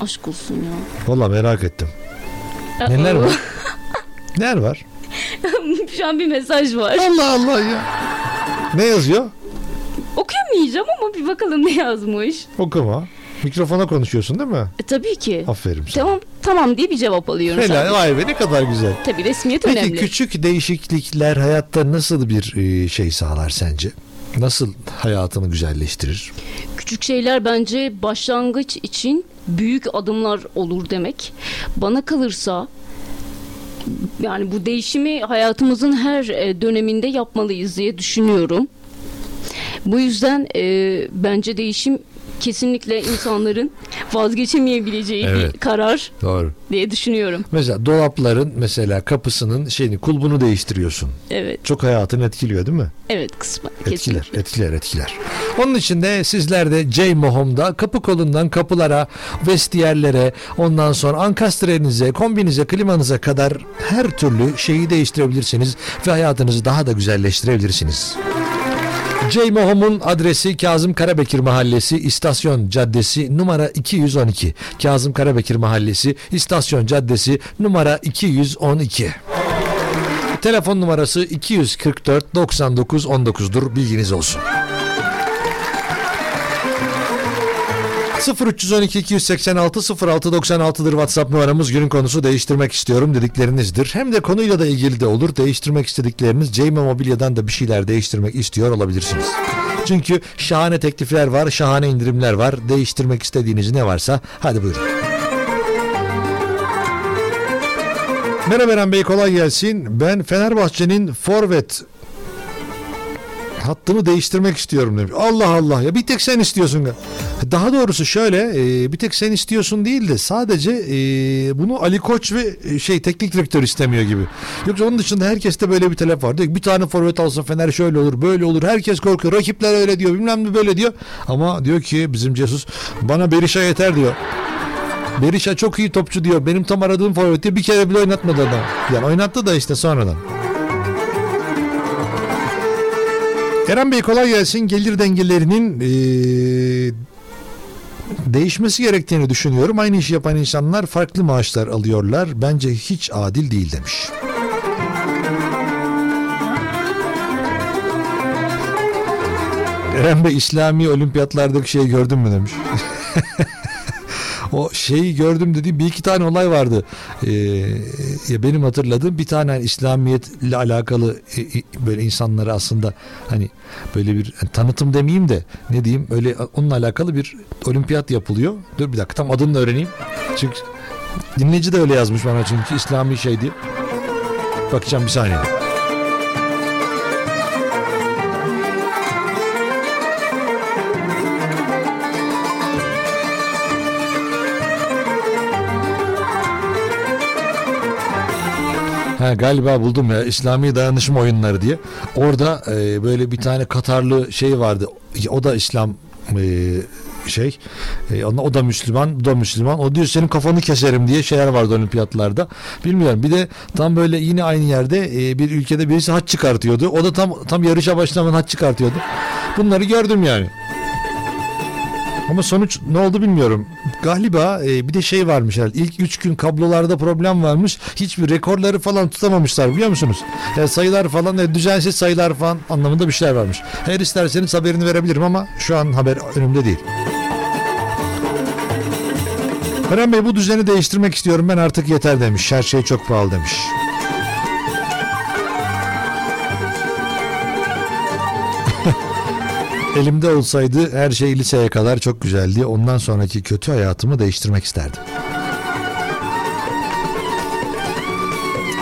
Aşk olsun ya. Valla merak ettim. Neler var? Neler var? [laughs] Şu an bir mesaj var. Allah Allah ya. Ne yazıyor? Okuyamayacağım ama bir bakalım ne yazmış. Okuma. Mikrofona konuşuyorsun değil mi? E, tabii ki. Aferin sana. Tamam tamam diye bir cevap alıyorum. Helal sadece. vay be ne kadar güzel. Tabii resmiyet Peki önemli. küçük değişiklikler hayatta nasıl bir e, şey sağlar sence? Nasıl hayatını güzelleştirir? Küçük şeyler bence başlangıç için büyük adımlar olur demek. Bana kalırsa yani bu değişimi hayatımızın her e, döneminde yapmalıyız diye düşünüyorum. Bu yüzden e, bence değişim kesinlikle insanların vazgeçemeyebileceği Evet. bir karar Doğru. diye düşünüyorum. Mesela dolapların mesela kapısının şeyini kulbunu değiştiriyorsun. Evet. Çok hayatını etkiliyor değil mi? Evet kısmen. Etkiler, Kesinlikle. etkiler, etkiler. Onun için de sizler de J Home'da kapı kolundan kapılara, vestiyerlere, ondan sonra ankastrenize, kombinize, klimanıza kadar her türlü şeyi değiştirebilirsiniz ve hayatınızı daha da güzelleştirebilirsiniz. J adresi Kazım Karabekir Mahallesi, İstasyon Caddesi numara 212. Kazım Karabekir Mahallesi, İstasyon Caddesi numara 212. Telefon numarası 244 99 19'dur bilginiz olsun. 0312 286 0696'dır WhatsApp numaramız. Günün konusu değiştirmek istiyorum dediklerinizdir. Hem de konuyla da ilgili de olur. Değiştirmek istedikleriniz Ceyme Mobilya'dan da bir şeyler değiştirmek istiyor olabilirsiniz. Çünkü şahane teklifler var, şahane indirimler var. Değiştirmek istediğiniz ne varsa hadi buyurun. Merhaba Eren Bey kolay gelsin. Ben Fenerbahçe'nin forvet hattını değiştirmek istiyorum demiş. Allah Allah ya bir tek sen istiyorsun. Daha doğrusu şöyle e, bir tek sen istiyorsun değil de sadece e, bunu Ali Koç ve e, şey teknik direktör istemiyor gibi. Yoksa onun dışında herkeste böyle bir talep var. Diyor ki, bir tane forvet alsa Fener şöyle olur böyle olur. Herkes korkuyor. Rakipler öyle diyor bilmem ne böyle diyor. Ama diyor ki bizim Jesus bana Berisha yeter diyor. Berisha çok iyi topçu diyor. Benim tam aradığım forvet diyor. Bir kere bile oynatmadı adam. Yani oynattı da işte sonradan. Kerem Bey kolay gelsin. Gelir dengelerinin e, değişmesi gerektiğini düşünüyorum. Aynı işi yapan insanlar farklı maaşlar alıyorlar. Bence hiç adil değil demiş. Kerem Bey İslami olimpiyatlardaki şeyi gördün mü demiş. [laughs] o şeyi gördüm dediğim bir iki tane olay vardı. Ee, ya benim hatırladığım bir tane hani İslamiyetle alakalı e, e, böyle insanlara aslında hani böyle bir yani tanıtım demeyeyim de ne diyeyim öyle onunla alakalı bir olimpiyat yapılıyor. Dur bir dakika tam adını da öğreneyim. Çünkü dinleyici de öyle yazmış bana çünkü İslami şey diye. Bakacağım bir saniye. Ha, galiba buldum ya İslami dayanışma oyunları diye. Orada e, böyle bir tane Katarlı şey vardı. O da İslam e, şey. E, o da Müslüman, bu da Müslüman. O diyor senin kafanı keserim diye şeyler vardı olimpiyatlarda. Bilmiyorum. Bir de tam böyle yine aynı yerde e, bir ülkede birisi haç çıkartıyordu. O da tam tam yarışa başlamadan haç çıkartıyordu. Bunları gördüm yani. Ama sonuç ne oldu bilmiyorum. Galiba e, bir de şey varmış herhalde. İlk 3 gün kablolarda problem varmış. Hiçbir rekorları falan tutamamışlar biliyor musunuz? Yani sayılar falan e, düzensiz sayılar falan anlamında bir şeyler varmış. Eğer isterseniz haberini verebilirim ama şu an haber önümde değil. Eren Bey bu düzeni değiştirmek istiyorum ben artık yeter demiş. Her şey çok pahalı demiş. Elimde olsaydı her şey liseye kadar çok güzeldi. Ondan sonraki kötü hayatımı değiştirmek isterdim.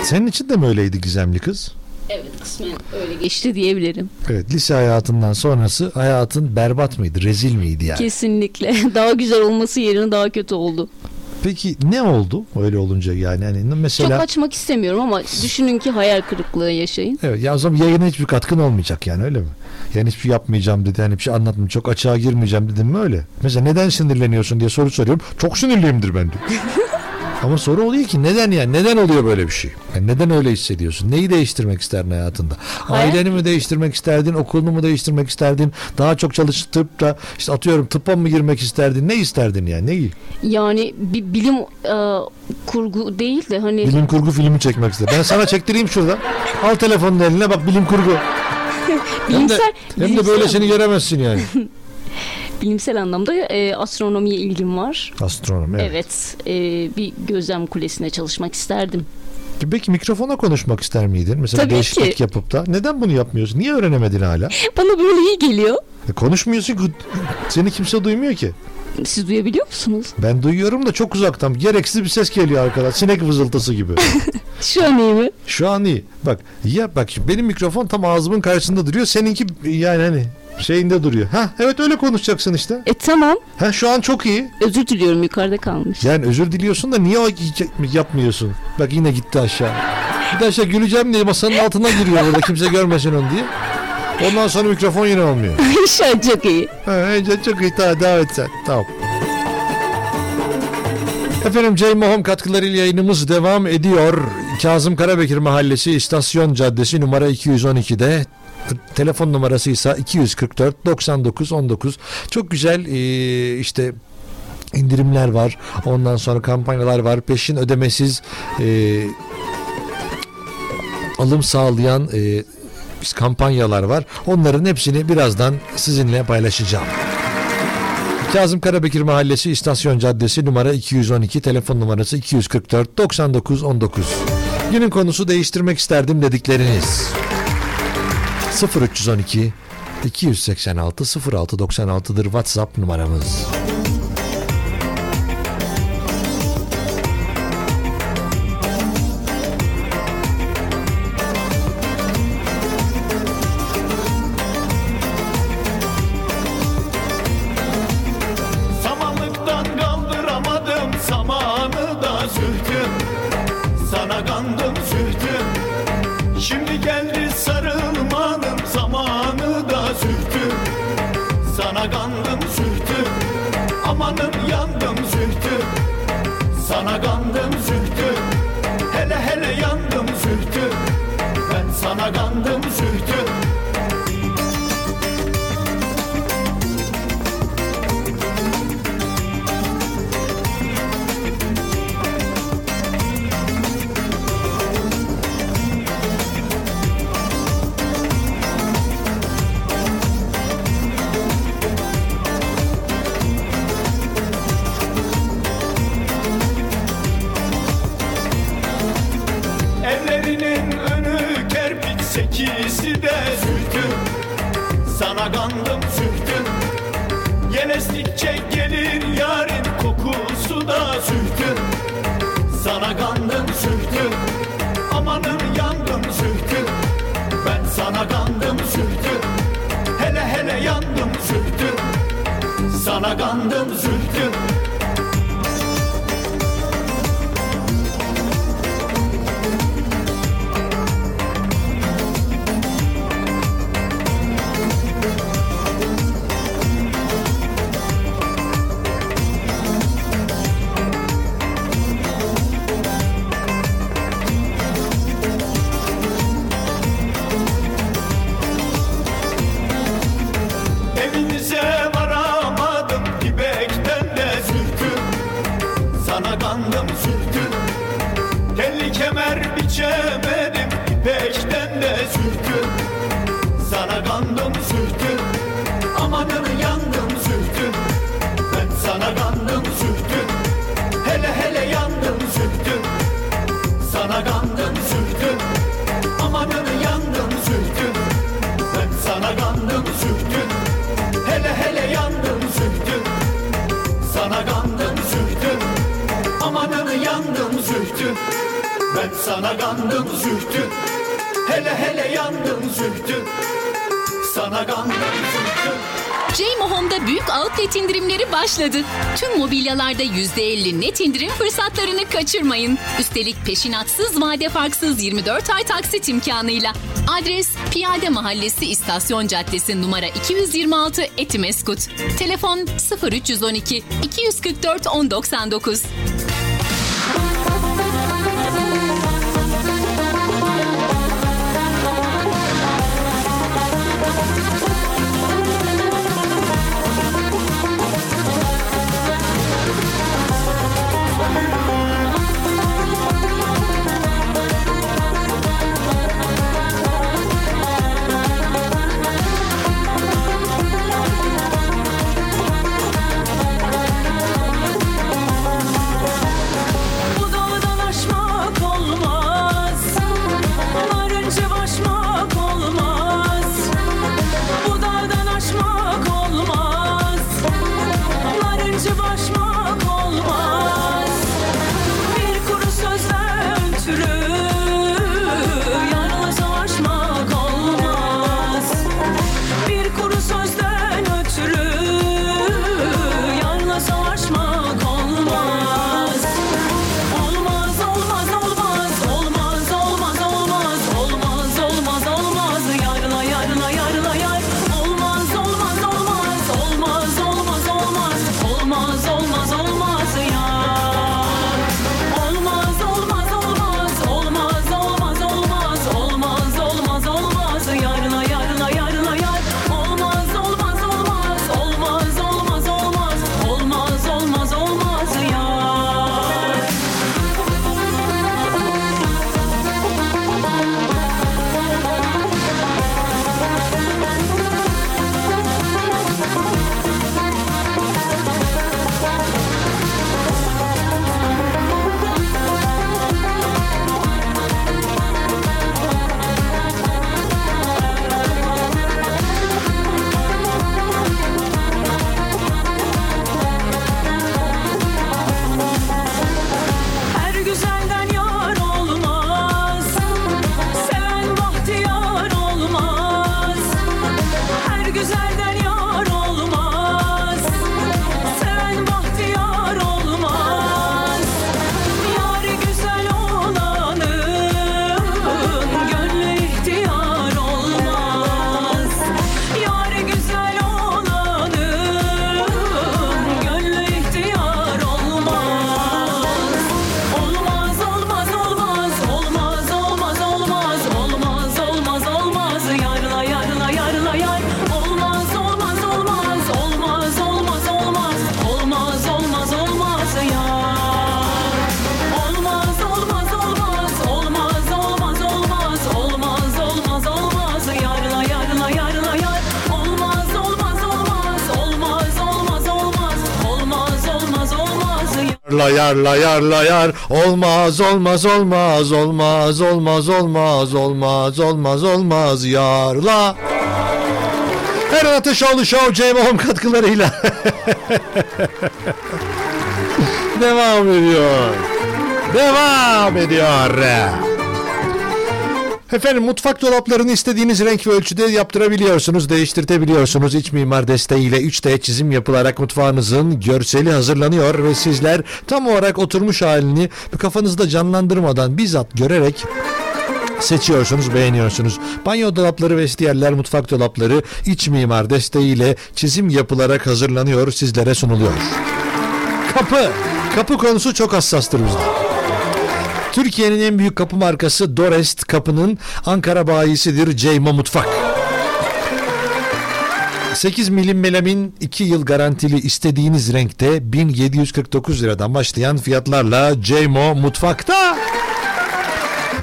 Senin için de mi öyleydi gizemli kız? Evet kısmen öyle geçti diyebilirim. Evet lise hayatından sonrası hayatın berbat mıydı, rezil miydi yani? Kesinlikle. [laughs] Daha güzel olması yerine daha kötü oldu. Peki ne oldu öyle olunca yani hani mesela Çok açmak istemiyorum ama düşünün ki hayal kırıklığı yaşayın. Evet ya o zaman yayına hiçbir katkın olmayacak yani öyle mi? Yani hiçbir şey yapmayacağım dedi. Yani bir şey anlatmayacağım. Çok açığa girmeyeceğim dedim mi öyle? Mesela neden sinirleniyorsun diye soru soruyorum. Çok sinirliyimdir ben diyor. [laughs] Ama soru oluyor ki neden yani? Neden oluyor böyle bir şey? Yani neden öyle hissediyorsun? Neyi değiştirmek isterdin hayatında? Aileni mi değiştirmek isterdin? Okulunu mu değiştirmek isterdin? Daha çok çalışıp da işte atıyorum tıbba mı girmek isterdin? Ne isterdin yani? Neyi? Yani bir bilim e, kurgu değil de hani Bilim kurgu filmi çekmek istedim. Ben sana çektireyim şurada. Al telefonun eline bak bilim kurgu. Hem [laughs] de, bilimsel, hem de bilimsel- böylesini göremezsin yani. [laughs] bilimsel anlamda e, astronomiye ilgim var. Astronom evet. Evet, e, bir gözlem kulesine çalışmak isterdim. Peki mikrofona konuşmak ister miydin? Mesela Tabii değişiklik ki. yapıp da. Neden bunu yapmıyorsun? Niye öğrenemedin hala? [laughs] Bana böyle iyi geliyor. E, konuşmuyorsun ki seni kimse duymuyor ki. Siz duyabiliyor musunuz? Ben duyuyorum da çok uzaktan. Gereksiz bir ses geliyor arkadan. Sinek vızıltısı gibi. [laughs] Şu an iyi mi? Şu an iyi. Bak ya bak benim mikrofon tam ağzımın karşısında duruyor. Seninki yani hani şeyinde duruyor. Ha evet öyle konuşacaksın işte. E tamam. Ha şu an çok iyi. Özür diliyorum yukarıda kalmış. Yani özür diliyorsun da niye o yapmıyorsun? Bak yine gitti aşağı. Bir de aşağı güleceğim diye masanın altına giriyor burada kimse görmesin onu diye. Ondan sonra mikrofon yine olmuyor. [laughs] Şu an çok iyi. Ha, çok iyi tamam devam et sen. Tamam. Efendim Cey Mohom katkılarıyla yayınımız devam ediyor. Kazım Karabekir Mahallesi İstasyon Caddesi numara 212'de telefon numarası ise 244 99 19. Çok güzel e, işte indirimler var. Ondan sonra kampanyalar var. Peşin ödemesiz e, alım sağlayan e, kampanyalar var. Onların hepsini birazdan sizinle paylaşacağım. Kazım Karabekir Mahallesi İstasyon Caddesi numara 212 telefon numarası 244 99 19. Günün konusu değiştirmek isterdim dedikleriniz. 0312 286 0696'dır WhatsApp numaramız. başladı. Tüm mobilyalarda %50 net indirim fırsatlarını kaçırmayın. Üstelik peşinatsız vade farksız 24 ay taksit imkanıyla. Adres Piyade Mahallesi İstasyon Caddesi numara 226 Etimeskut. Telefon 0312 244 1099. yarla yarla yar olmaz olmaz olmaz olmaz olmaz olmaz olmaz olmaz olmaz yarla. Erhan Ateşoğlu Show Cem katkılarıyla [laughs] devam ediyor. Devam ediyor. Efendim mutfak dolaplarını istediğiniz renk ve ölçüde yaptırabiliyorsunuz, değiştirtebiliyorsunuz. İç mimar desteğiyle 3D çizim yapılarak mutfağınızın görseli hazırlanıyor ve sizler tam olarak oturmuş halini kafanızda canlandırmadan bizzat görerek seçiyorsunuz, beğeniyorsunuz. Banyo dolapları, vestiyerler, mutfak dolapları iç mimar desteğiyle çizim yapılarak hazırlanıyor, sizlere sunuluyor. Kapı. Kapı konusu çok hassastır bizde. Türkiye'nin en büyük kapı markası Dorest kapının Ankara bayisidir Ceyma Mutfak. 8 milim melamin 2 yıl garantili istediğiniz renkte 1749 liradan başlayan fiyatlarla Ceymo Mutfak'ta.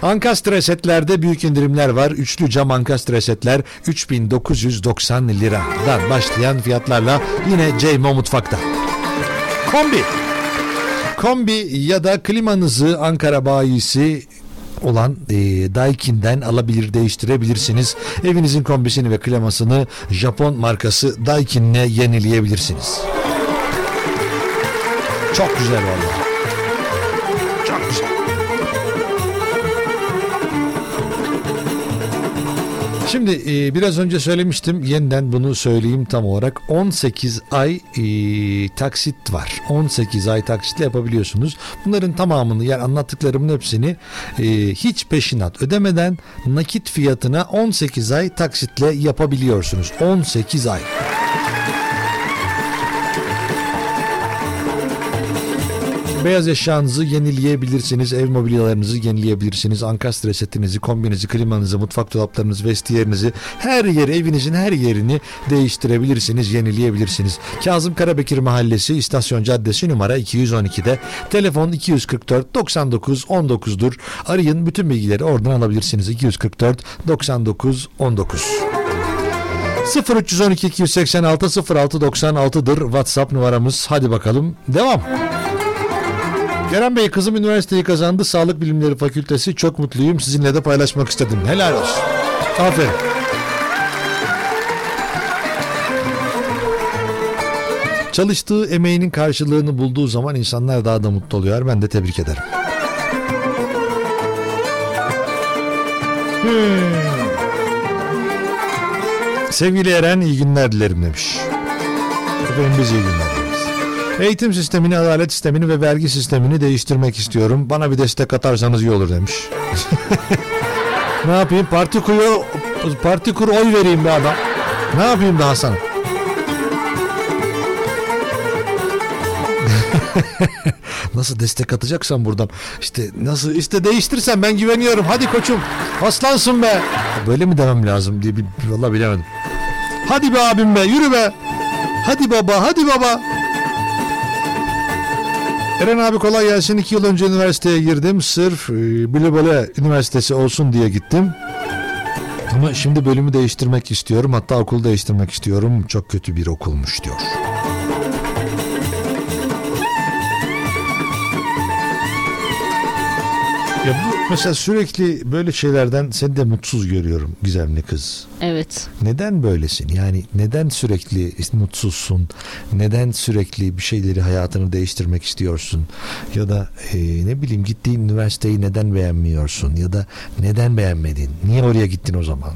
Ankastre setlerde büyük indirimler var. Üçlü cam ankastre setler 3990 liradan başlayan fiyatlarla yine Ceymo Mutfak'ta. Kombi. Kombi ya da klimanızı Ankara bayisi olan e, Daikin'den alabilir değiştirebilirsiniz. Evinizin kombisini ve klimasını Japon markası Daikin'le yenileyebilirsiniz. Çok güzel vallahi. Şimdi e, biraz önce söylemiştim yeniden bunu söyleyeyim tam olarak. 18 ay e, taksit var. 18 ay taksitle yapabiliyorsunuz. Bunların tamamını yani anlattıklarımın hepsini e, hiç peşinat ödemeden nakit fiyatına 18 ay taksitle yapabiliyorsunuz. 18 ay Beyaz eşyanızı yenileyebilirsiniz. Ev mobilyalarınızı yenileyebilirsiniz. Ankastre setinizi, kombinizi, klimanızı, mutfak dolaplarınızı, vestiyerinizi her yeri, evinizin her yerini değiştirebilirsiniz, yenileyebilirsiniz. Kazım Karabekir Mahallesi, İstasyon Caddesi numara 212'de. Telefon 244 99 19'dur. Arayın bütün bilgileri oradan alabilirsiniz. 244 99 19. 0312 286 0696'dır WhatsApp numaramız. Hadi bakalım devam. Kerem Bey kızım üniversiteyi kazandı. Sağlık Bilimleri Fakültesi. Çok mutluyum. Sizinle de paylaşmak istedim. Helal olsun. Aferin. Çalıştığı emeğinin karşılığını bulduğu zaman insanlar daha da mutlu oluyor. Ben de tebrik ederim. Hmm. Sevgili Eren iyi günler dilerim demiş. Efendim biz iyi günler. Eğitim sistemini, adalet sistemini ve vergi sistemini değiştirmek istiyorum. Bana bir destek atarsanız iyi olur demiş. [laughs] ne yapayım? Parti kuyu parti kur oy vereyim be adam. Ne yapayım daha sana? [laughs] nasıl destek atacaksan buradan işte nasıl işte değiştirsen ben güveniyorum hadi koçum aslansın be böyle mi demem lazım diye bir, vallahi bilemedim hadi be abim be yürü be hadi baba hadi baba Eren abi kolay gelsin. İki yıl önce üniversiteye girdim. Sırf e, Bilebole Üniversitesi olsun diye gittim. Ama şimdi bölümü değiştirmek istiyorum. Hatta okul değiştirmek istiyorum. Çok kötü bir okulmuş diyor. Ya bu mesela sürekli böyle şeylerden seni de mutsuz görüyorum gizemli kız. Evet. Neden böylesin? Yani neden sürekli mutsuzsun? Neden sürekli bir şeyleri hayatını değiştirmek istiyorsun? Ya da e, ne bileyim gittiğin üniversiteyi neden beğenmiyorsun? Ya da neden beğenmedin? Niye oraya gittin o zaman?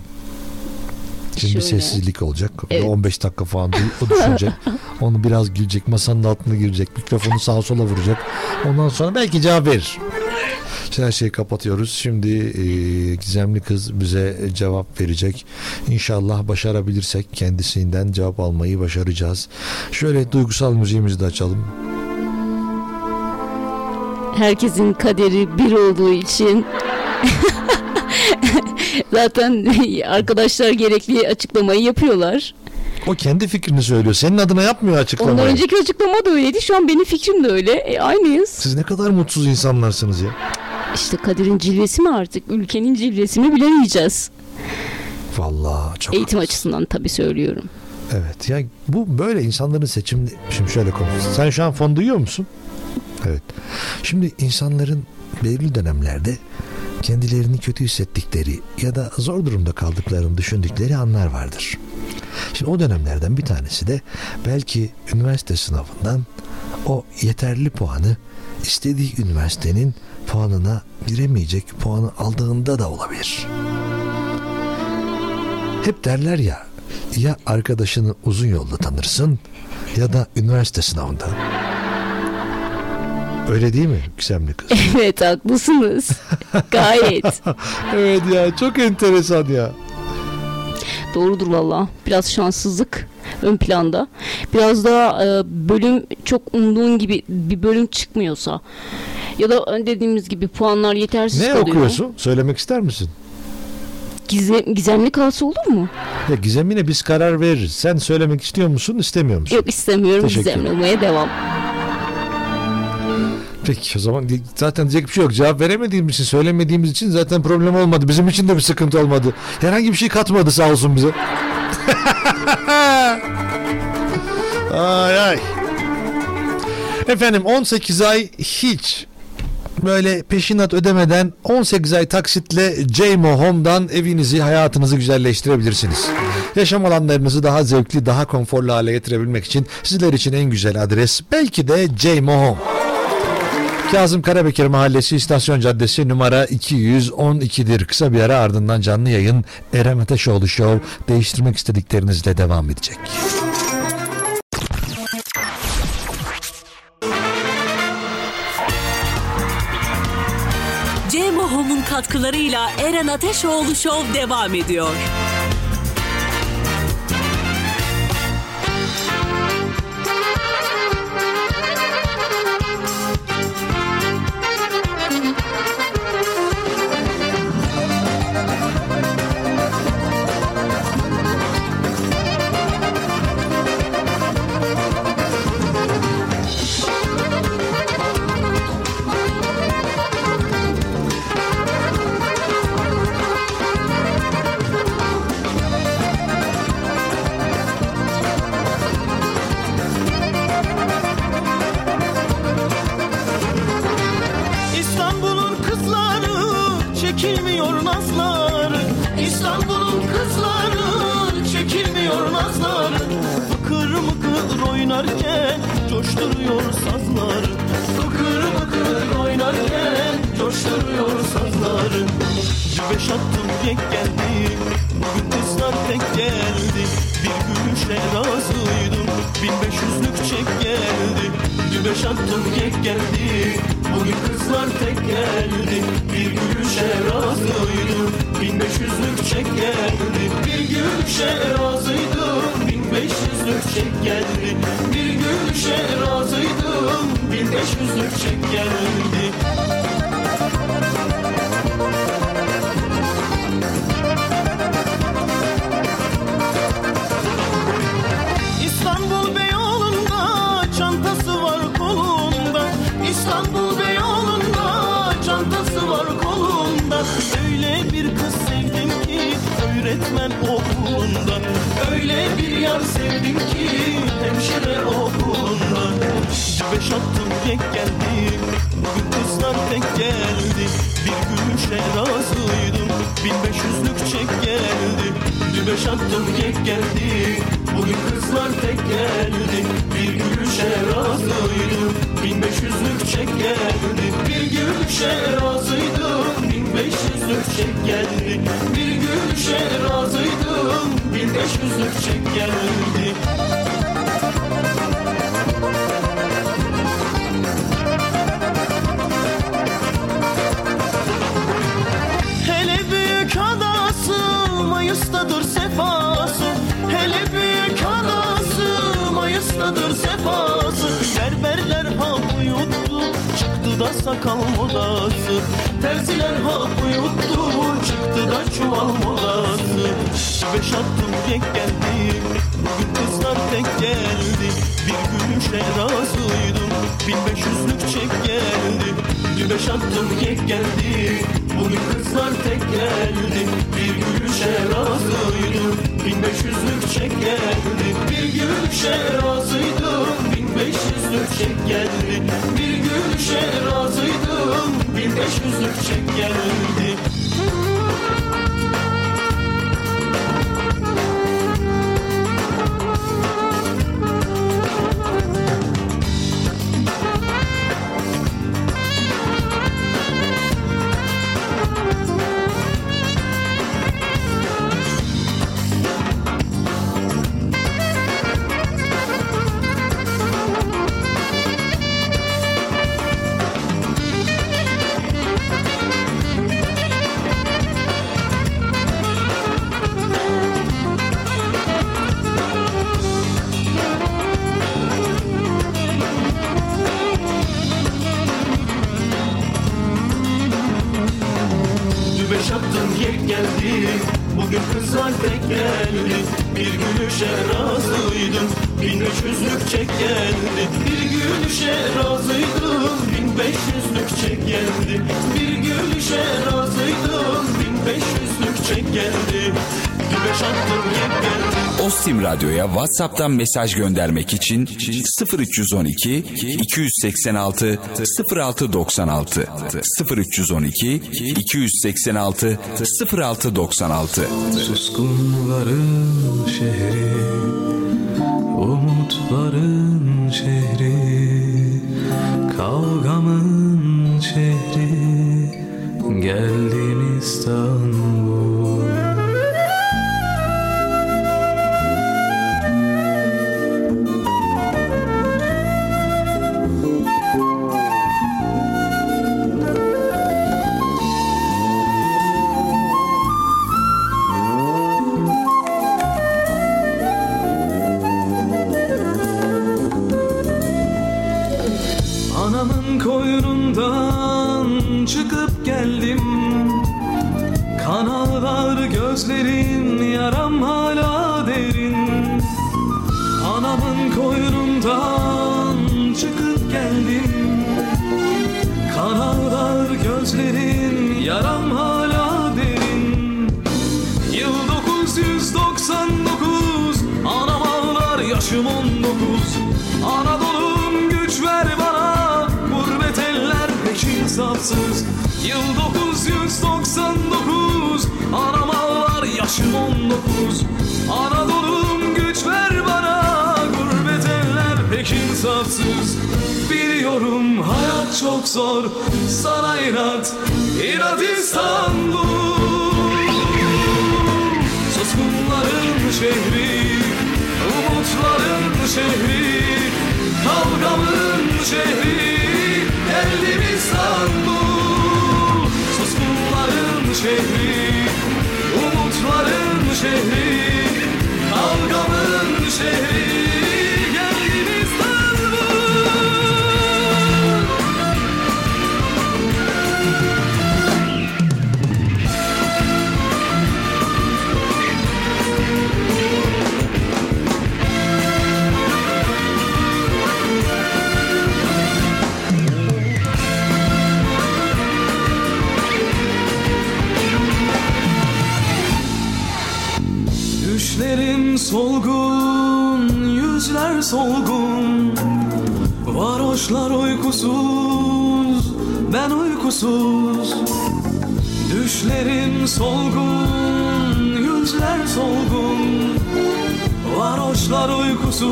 Şimdi Şöyle. sessizlik olacak. Evet. 15 dakika falan o düşünecek. [laughs] Onu biraz gülecek. Masanın altına girecek. Mikrofonu sağa sola vuracak. Ondan sonra belki cevap verir. İşte her şeyi kapatıyoruz. Şimdi e, gizemli kız bize cevap verecek. İnşallah başarabilirsek kendisinden cevap almayı başaracağız. Şöyle duygusal müziğimizi de açalım. Herkesin kaderi bir olduğu için [laughs] zaten arkadaşlar gerekli açıklamayı yapıyorlar. O kendi fikrini söylüyor. Senin adına yapmıyor açıklamayı. Ondan önceki açıklama da öyleydi. Şu an benim fikrim de öyle. E, aynıyız. Siz ne kadar mutsuz insanlarsınız ya. İşte kaderin cilvesi mi artık? Ülkenin cilvesi mi bilemeyeceğiz. Vallahi çok Eğitim açısından tabii söylüyorum. Evet ya bu böyle insanların seçim şimdi şöyle konuş. Sen şu an fon duyuyor musun? Evet. Şimdi insanların belirli dönemlerde kendilerini kötü hissettikleri ya da zor durumda kaldıklarını düşündükleri anlar vardır. Şimdi o dönemlerden bir tanesi de belki üniversite sınavından o yeterli puanı istediği üniversitenin puanına giremeyecek puanı aldığında da olabilir. Hep derler ya ya arkadaşını uzun yolda tanırsın ya da üniversite sınavında. Öyle değil mi Gizemli kız? [laughs] Evet haklısınız. Gayet. [laughs] evet ya çok enteresan ya. Doğrudur valla. Biraz şanssızlık ön planda. Biraz daha e, bölüm çok umduğun gibi bir bölüm çıkmıyorsa ya da dediğimiz gibi puanlar yetersiz Ne kalıyor. okuyorsun? Söylemek ister misin? Gizem, gizemli kalsa olur mu? Ya Gizem'ine biz karar veririz. Sen söylemek istiyor musun, istemiyor musun? Yok istemiyorum gizemli olmaya devam. Peki o zaman zaten diyecek bir şey yok. Cevap veremediğimiz için, söylemediğimiz için zaten problem olmadı. Bizim için de bir sıkıntı olmadı. Herhangi bir şey katmadı sağ olsun bize. [laughs] ay ay. Efendim 18 ay hiç böyle peşinat ödemeden 18 ay taksitle JMO Home'dan evinizi, hayatınızı güzelleştirebilirsiniz. Yaşam alanlarınızı daha zevkli, daha konforlu hale getirebilmek için sizler için en güzel adres belki de JMO Home. Kazım Karabekir Mahallesi İstasyon Caddesi numara 212'dir. Kısa bir ara ardından canlı yayın Eren Ateşoğlu Show değiştirmek istediklerinizle devam edecek. Katkılarıyla Eren Ateşoğlu Show devam ediyor. Gülüşe razıydım. Bin beş yüzlük çek geldi. Bir gülüşe razıydım. Bin beş yüzlük çek geldi. Bir gülüşe razıydım. Bin beş yüzlük çek geldi. Ostim Radyo'ya WhatsApp'tan mesaj göndermek için 0312 286 0696 0312 286 0696 Suskunların şehri Umutların çok zor. Sana inat inat İstanbul Suskunların şehri Umutların şehri Kavgamın şehri Varoşlar uykusuz, ben uykusuz. Düşlerim solgun, yüzler solgun. Varoşlar uykusuz,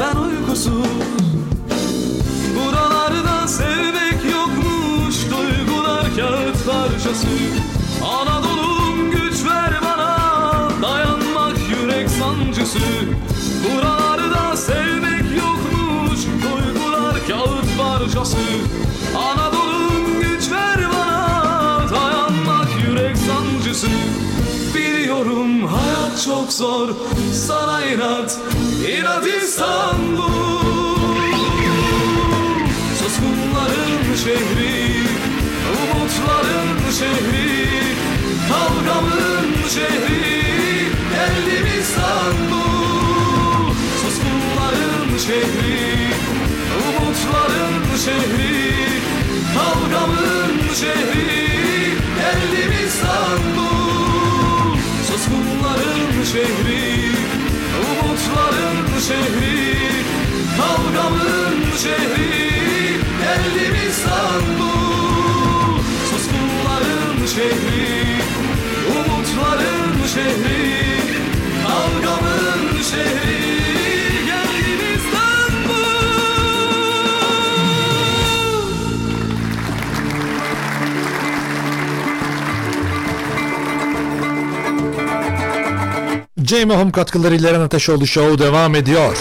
ben uykusuz. Buralarda sevmek yokmuş Duygular kağıt parçası parçası Anadolu'm güç ver bana Dayanmak yürek sancısı. Biliyorum hayat çok zor Sana inat, inat İstanbul. Suskunların şehri Umutların şehri Kavgamın şehri Geldim İstanbul. Suskunların şehri şehri Kavgamın şehri Geldim İstanbul Suskunların şehri Umutların şehri Kavgamın şehri Jamie Home katkılarıyla Eren Ateşoğlu Show devam ediyor.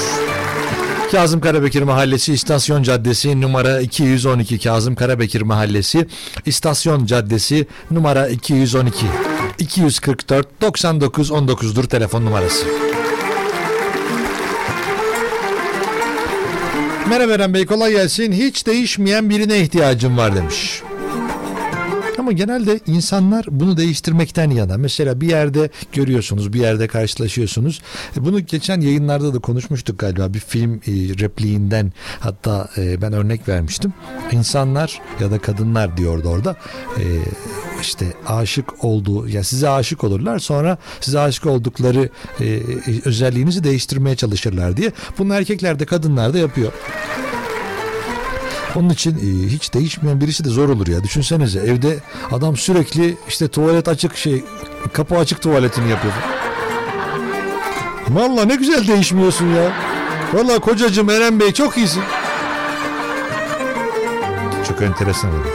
Kazım Karabekir Mahallesi İstasyon Caddesi numara 212 Kazım Karabekir Mahallesi İstasyon Caddesi numara 212 244 99 19'dur telefon numarası. Merhaba Eren Bey kolay gelsin. Hiç değişmeyen birine ihtiyacım var demiş. Ama genelde insanlar bunu değiştirmekten yana. Mesela bir yerde görüyorsunuz, bir yerde karşılaşıyorsunuz. E, Bunu geçen yayınlarda da konuşmuştuk galiba. Bir film e, repliğinden hatta e, ben örnek vermiştim. İnsanlar ya da kadınlar diyordu orada. İşte aşık olduğu, yani size aşık olurlar sonra size aşık oldukları özelliğinizi değiştirmeye çalışırlar diye. Bunu erkekler de kadınlar da yapıyor. Onun için e, hiç değişmeyen birisi de zor olur ya. Düşünsenize evde adam sürekli işte tuvalet açık şey kapı açık tuvaletini yapıyor. Vallahi ne güzel değişmiyorsun ya. Vallahi kocacığım Eren Bey çok iyisin. Çok enteresan olmuş.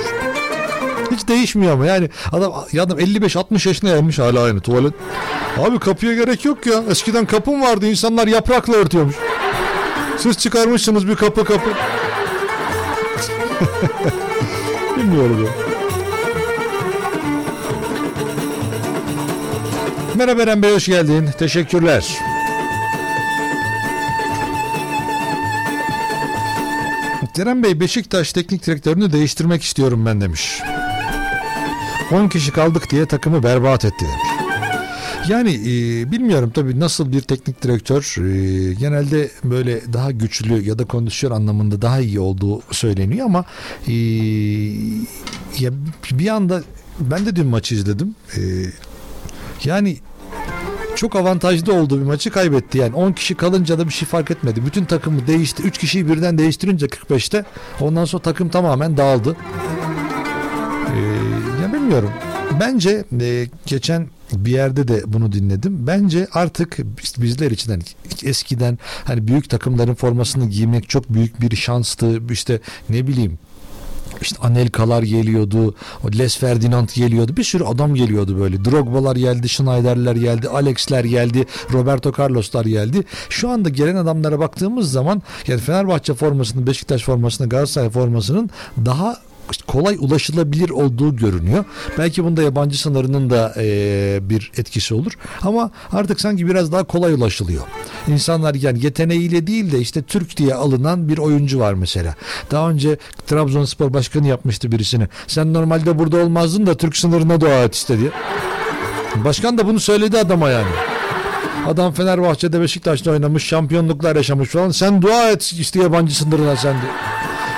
Hiç değişmiyor ama yani adam, ya adam 55-60 yaşına gelmiş hala aynı tuvalet. Abi kapıya gerek yok ya. Eskiden kapım vardı insanlar yaprakla örtüyormuş. Siz çıkarmışsınız bir kapı kapı. [laughs] Bilmiyorum ya. Merhaba Eren Bey hoş geldin. Teşekkürler. Eren Bey Beşiktaş teknik direktörünü değiştirmek istiyorum ben demiş. 10 kişi kaldık diye takımı berbat etti demiş. Yani e, bilmiyorum tabii nasıl bir teknik direktör e, genelde böyle daha güçlü ya da kondisyon anlamında daha iyi olduğu söyleniyor ama e, ya bir anda ben de dün maçı izledim. E, yani çok avantajlı olduğu bir maçı kaybetti. Yani 10 kişi kalınca da bir şey fark etmedi. Bütün takımı değişti. 3 kişiyi birden değiştirince 45'te ondan sonra takım tamamen dağıldı. Ee, ya bilmiyorum. Bence e, geçen bir yerde de bunu dinledim. Bence artık biz- bizler için hani eskiden hani büyük takımların formasını giymek çok büyük bir şanstı. İşte ne bileyim işte Anelka'lar geliyordu, Les Ferdinand geliyordu, bir sürü adam geliyordu böyle. Drogba'lar geldi, Schneider'ler geldi, Alex'ler geldi, Roberto Carlos'lar geldi. Şu anda gelen adamlara baktığımız zaman yani Fenerbahçe formasının, Beşiktaş formasının, Galatasaray formasının daha kolay ulaşılabilir olduğu görünüyor. Belki bunda yabancı sınırının da eee, bir etkisi olur. Ama artık sanki biraz daha kolay ulaşılıyor. İnsanlar yani yeteneğiyle değil de işte Türk diye alınan bir oyuncu var mesela. Daha önce Trabzonspor başkanı yapmıştı birisini. Sen normalde burada olmazdın da Türk sınırına dua et işte diye. Başkan da bunu söyledi adama yani. Adam Fenerbahçe'de Beşiktaş'ta oynamış, şampiyonluklar yaşamış falan. Sen dua et işte yabancı sınırına sen diye.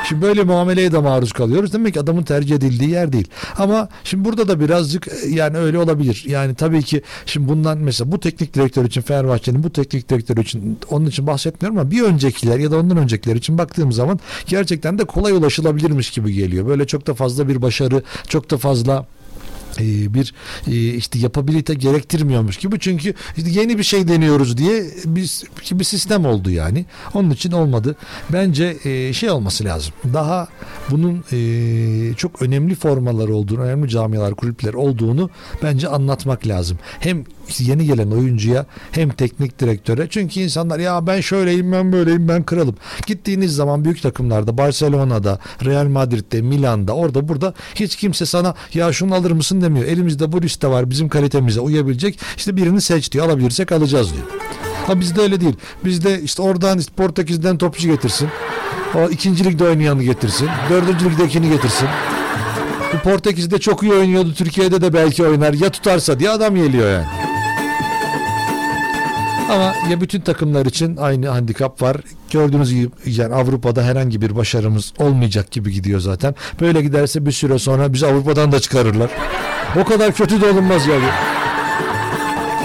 Şimdi böyle muameleye de maruz kalıyoruz. Demek ki adamın tercih edildiği yer değil. Ama şimdi burada da birazcık e, yani öyle olabilir. Yani tabii ki şimdi bundan mesela bu teknik direktör için Fenerbahçe'nin bu teknik direktör için onun için bahsetmiyorum ama bir öncekiler ya da ondan öncekiler için baktığım zaman gerçekten de kolay ulaşılabilirmiş gibi geliyor. Böyle çok da fazla bir başarı, çok da fazla bir e, işte yapabilite gerektirmiyormuş gibi. Çünkü işte yeni bir şey deniyoruz diye biz bir sistem oldu yani. Onun için olmadı. Bence e, şey olması lazım. Daha bunun e, çok önemli formalar olduğunu önemli camialar kulüpler olduğunu bence anlatmak lazım. Hem yeni gelen oyuncuya hem teknik direktöre çünkü insanlar ya ben şöyleyim ben böyleyim ben kralım gittiğiniz zaman büyük takımlarda Barcelona'da Real Madrid'de Milan'da orada burada hiç kimse sana ya şunu alır mısın demiyor elimizde bu liste var bizim kalitemize uyabilecek işte birini seç diyor alabilirsek alacağız diyor. Ha bizde öyle değil. Bizde işte oradan işte Portekiz'den topçu getirsin. O ikinci ligde oynayanı getirsin. Dördüncü ligdekini getirsin. Bu Portekiz'de çok iyi oynuyordu. Türkiye'de de belki oynar. Ya tutarsa diye adam geliyor yani. Ama ya bütün takımlar için aynı handikap var. Gördüğünüz gibi yani Avrupa'da herhangi bir başarımız olmayacak gibi gidiyor zaten. Böyle giderse bir süre sonra bizi Avrupa'dan da çıkarırlar. O kadar kötü de olunmaz yani.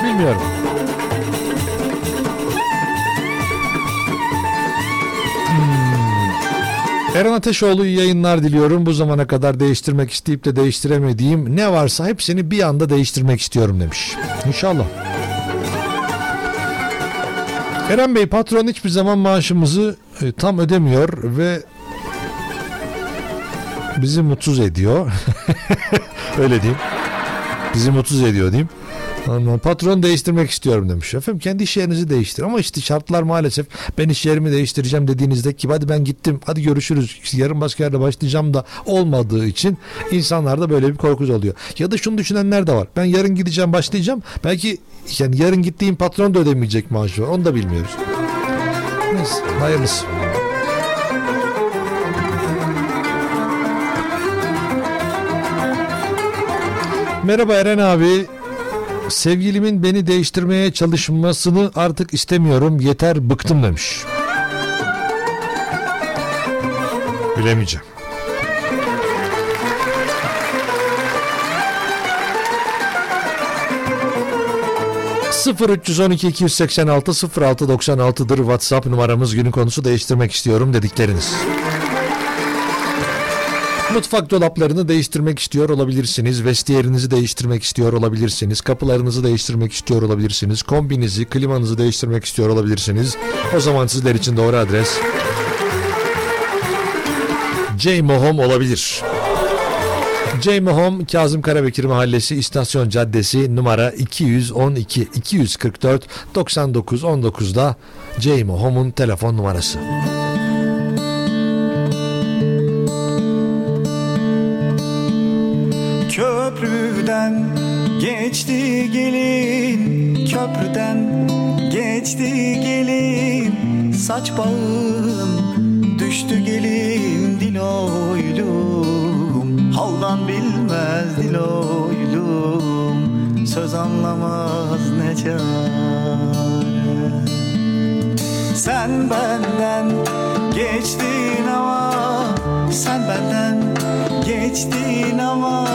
Bilmiyorum. Hmm. Eren Ateşoğlu yayınlar diliyorum. Bu zamana kadar değiştirmek isteyip de değiştiremediğim ne varsa hepsini bir anda değiştirmek istiyorum demiş. İnşallah. Eren Bey patron hiçbir zaman maaşımızı e, tam ödemiyor ve bizi mutsuz ediyor. [laughs] Öyle diyeyim. Bizi mutsuz ediyor diyeyim. Ama patron değiştirmek istiyorum demiş. Efendim kendi iş yerinizi değiştir. Ama işte şartlar maalesef ben iş yerimi değiştireceğim dediğinizde ki hadi ben gittim hadi görüşürüz yarın başka yerde başlayacağım da olmadığı için insanlarda böyle bir korku oluyor. Ya da şunu düşünenler de var. Ben yarın gideceğim başlayacağım. Belki yani yarın gittiğim patron da ödemeyecek maaşı var. Onu da bilmiyoruz. Neyse hayırlısı. Merhaba Eren abi. Sevgilimin beni değiştirmeye çalışmasını artık istemiyorum. Yeter bıktım demiş. Bilemeyeceğim. ...0 312 286 06 96'dır WhatsApp numaramız günün konusu değiştirmek istiyorum dedikleriniz. Mutfak dolaplarını değiştirmek istiyor olabilirsiniz. Vestiyerinizi değiştirmek istiyor olabilirsiniz. Kapılarınızı değiştirmek istiyor olabilirsiniz. Kombinizi, klimanızı değiştirmek istiyor olabilirsiniz. O zaman sizler için doğru adres J Home olabilir. J Home Kazım Karabekir Mahallesi İstasyon Caddesi numara 212 244 99 19'da J Home'un telefon numarası. Köprüden geçti gelin Köprüden geçti gelin. Saç bağın düştü gelin Diloylum. Haldan bilmez diloylum Söz anlamaz ne çare. Sen benden geçtin ama Sen benden geçtin ama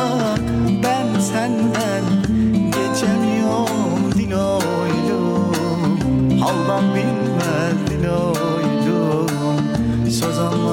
senden geçemiyorum diloylum Haldan bilmez diloylum Söz anlamaz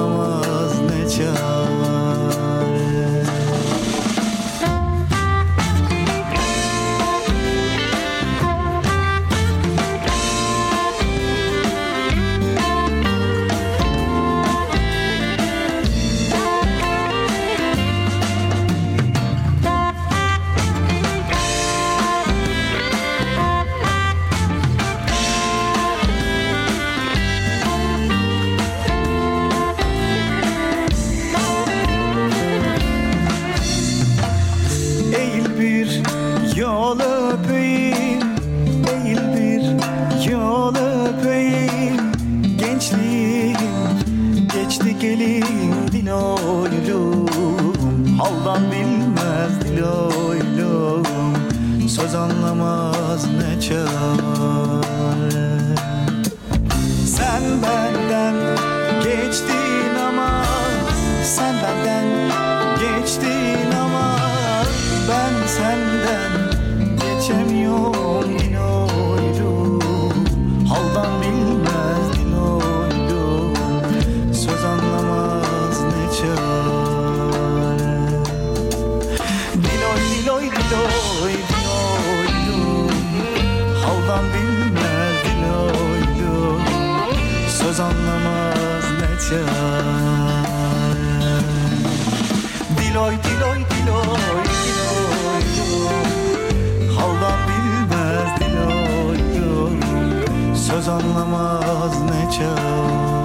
Anlamaz ne çare Diloy diloy diloy diloylum Haldan bilmez diloylum Söz anlamaz ne çare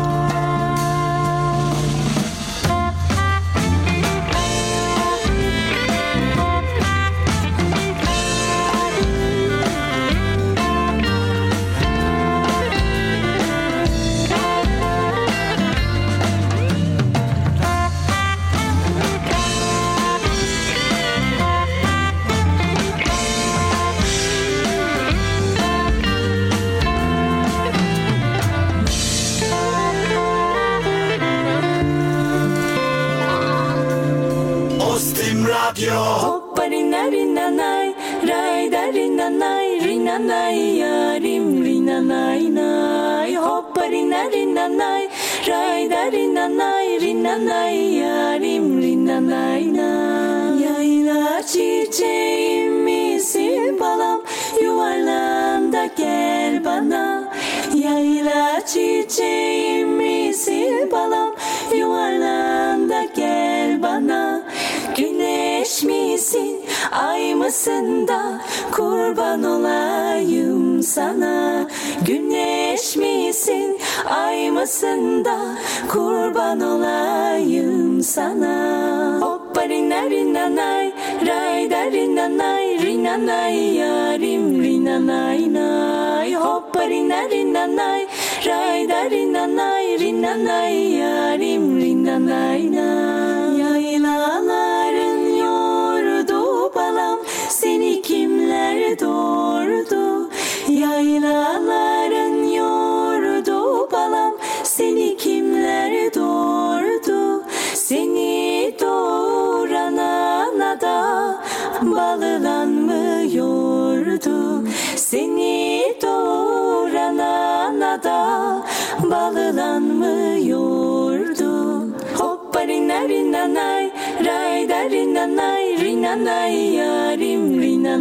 Radio Hoppa rina rina nay, ray rina nay, rina nay nay. Hoppa rina rina nay, ray rina nay, rina nay nay. Yayla çiçeğim misin balam, yuvarlan gel bana. Yayla çiçeğim misin balam, misin, ay mısın da kurban olayım sana. Güneş misin, ay mısın da kurban olayım sana. Hoppa rina rina nay, ray da rina nay, rina nay yarim rina nay nay. Hoppa rina rina nay, ray da rina nay, rina nay yarim rina nay nay. Doğurdu Yaylaların yoğurdu balam. Seni kimler doğurdu? Seni doğuran ana da Balılan mı yoğurdu Seni doğuran ana da Balılan mı yoğurdu Hoppa rina rina nay Ray da rina nay Rina nay yarim Rina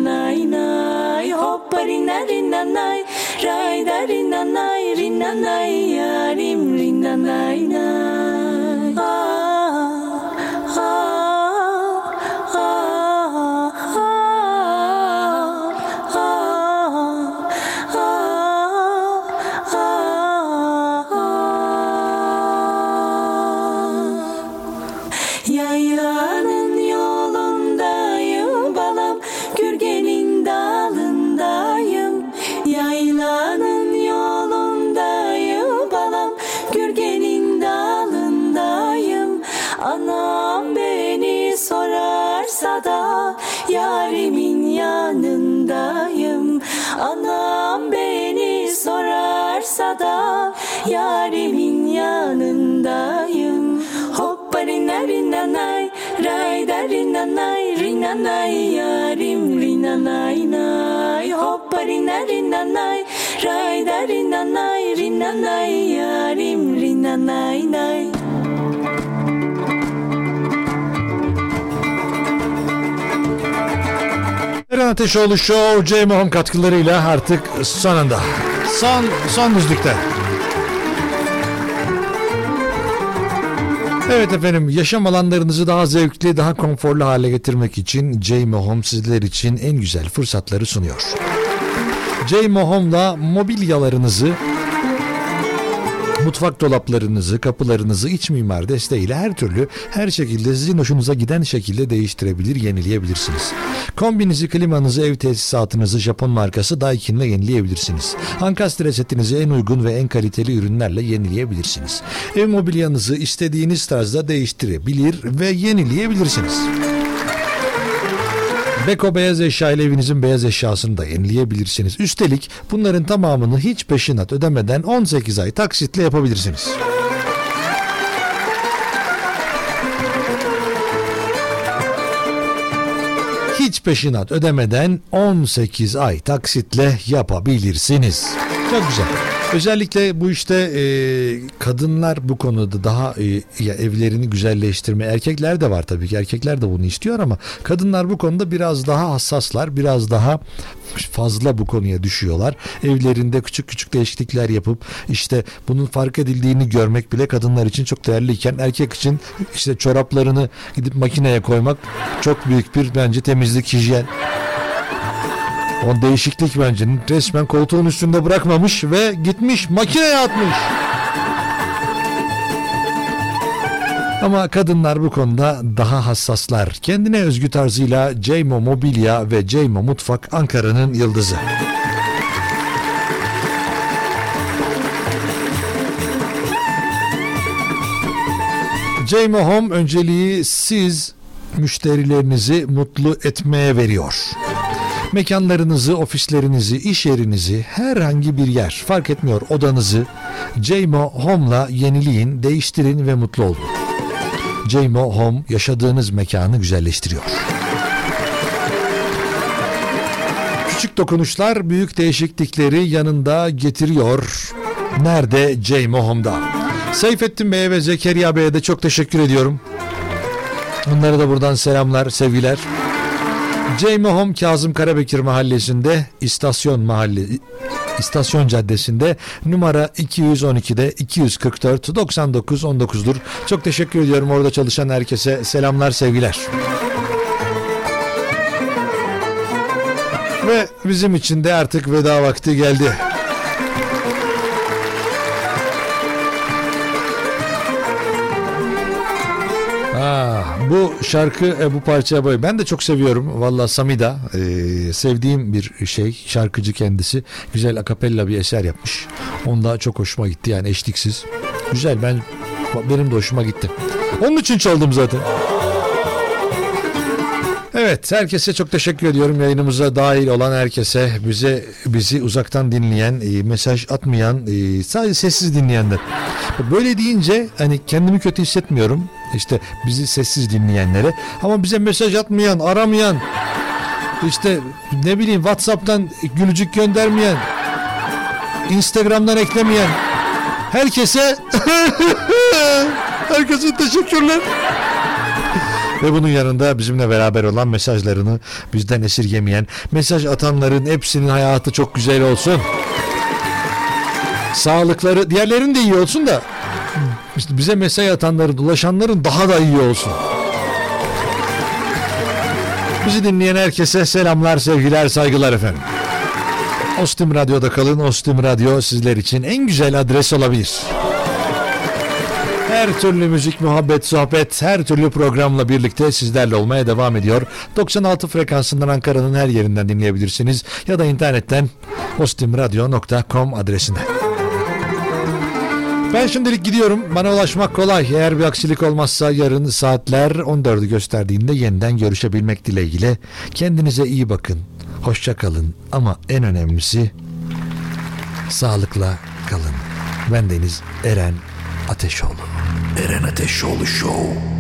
nay nay Hoppa rina rina nay Ray da rina nay Rina nay yarim nay Rina nay yarim Rina nay nay Hoppa rina rina nay Ray da rina nay Eren Ateşoğlu Show, J. Mohon katkılarıyla artık sonunda. Son, son düzlükte. Evet efendim yaşam alanlarınızı daha zevkli, daha konforlu hale getirmek için J. Home sizler için en güzel fırsatları sunuyor. J. Home'la mobilyalarınızı Mutfak dolaplarınızı, kapılarınızı iç mimar desteğiyle her türlü, her şekilde sizin hoşunuza giden şekilde değiştirebilir, yenileyebilirsiniz. Kombinizi, klimanızı, ev tesisatınızı Japon markası Daikin'le yenileyebilirsiniz. Ankastre setinizi en uygun ve en kaliteli ürünlerle yenileyebilirsiniz. Ev mobilyanızı istediğiniz tarzda değiştirebilir ve yenileyebilirsiniz. Beko beyaz eşya ile evinizin beyaz eşyasını da yenileyebilirsiniz. Üstelik bunların tamamını hiç peşinat ödemeden 18 ay taksitle yapabilirsiniz. Hiç peşinat ödemeden 18 ay taksitle yapabilirsiniz. Çok güzel. Özellikle bu işte e, kadınlar bu konuda daha e, ya evlerini güzelleştirme erkekler de var tabii ki erkekler de bunu istiyor ama kadınlar bu konuda biraz daha hassaslar biraz daha fazla bu konuya düşüyorlar. Evlerinde küçük küçük değişiklikler yapıp işte bunun fark edildiğini görmek bile kadınlar için çok değerliyken erkek için işte çoraplarını gidip makineye koymak çok büyük bir bence temizlik hijyen. O değişiklik bence resmen koltuğun üstünde bırakmamış ve gitmiş makineye atmış. Ama kadınlar bu konuda daha hassaslar. Kendine özgü tarzıyla Ceymo Mobilya ve Ceymo Mutfak Ankara'nın yıldızı. Ceymo Home önceliği siz müşterilerinizi mutlu etmeye veriyor. Mekanlarınızı, ofislerinizi, iş yerinizi, herhangi bir yer fark etmiyor odanızı Ceymo Home'la yenileyin, değiştirin ve mutlu olun. Ceymo Home yaşadığınız mekanı güzelleştiriyor. Küçük dokunuşlar büyük değişiklikleri yanında getiriyor. Nerede? Ceymo Home'da. Seyfettin Bey'e ve Zekeriya Bey'e de çok teşekkür ediyorum. Onlara da buradan selamlar, sevgiler. Ceyme Home Kazım Karabekir Mahallesi'nde istasyon mahalle İstasyon Caddesi'nde numara 212'de 244 99 19'dur. Çok teşekkür ediyorum orada çalışan herkese selamlar sevgiler. Ve bizim için de artık veda vakti geldi. Ah, bu şarkı e, bu parça boy. Ben de çok seviyorum. Valla Samida e, sevdiğim bir şey. Şarkıcı kendisi. Güzel akapella bir eser yapmış. Onda çok hoşuma gitti yani eşliksiz. Güzel ben benim de hoşuma gitti. Onun için çaldım zaten. Evet herkese çok teşekkür ediyorum. Yayınımıza dahil olan herkese bize bizi uzaktan dinleyen e, mesaj atmayan e, sadece sessiz dinleyenler. Böyle deyince hani kendimi kötü hissetmiyorum. İşte bizi sessiz dinleyenlere. Ama bize mesaj atmayan aramayan işte ne bileyim Whatsapp'tan gülücük göndermeyen Instagram'dan eklemeyen herkese [laughs] herkese teşekkürler. Ve bunun yanında bizimle beraber olan mesajlarını bizden esirgemeyen mesaj atanların hepsinin hayatı çok güzel olsun. Sağlıkları diğerlerinin de iyi olsun da işte bize mesaj atanların ulaşanların daha da iyi olsun. Bizi dinleyen herkese selamlar, sevgiler, saygılar efendim. Ostim Radyo'da kalın. Ostim Radyo sizler için en güzel adres olabilir. Her türlü müzik, muhabbet, sohbet, her türlü programla birlikte sizlerle olmaya devam ediyor. 96 frekansından Ankara'nın her yerinden dinleyebilirsiniz ya da internetten ostimradyo.com adresinden. Ben şimdilik gidiyorum. Bana ulaşmak kolay. Eğer bir aksilik olmazsa yarın saatler 14'ü gösterdiğinde yeniden görüşebilmek dileğiyle. Kendinize iyi bakın. Hoşça kalın ama en önemlisi sağlıkla kalın. Ben Deniz Eren Ateşoğlu. Eren Ateşoğlu Show.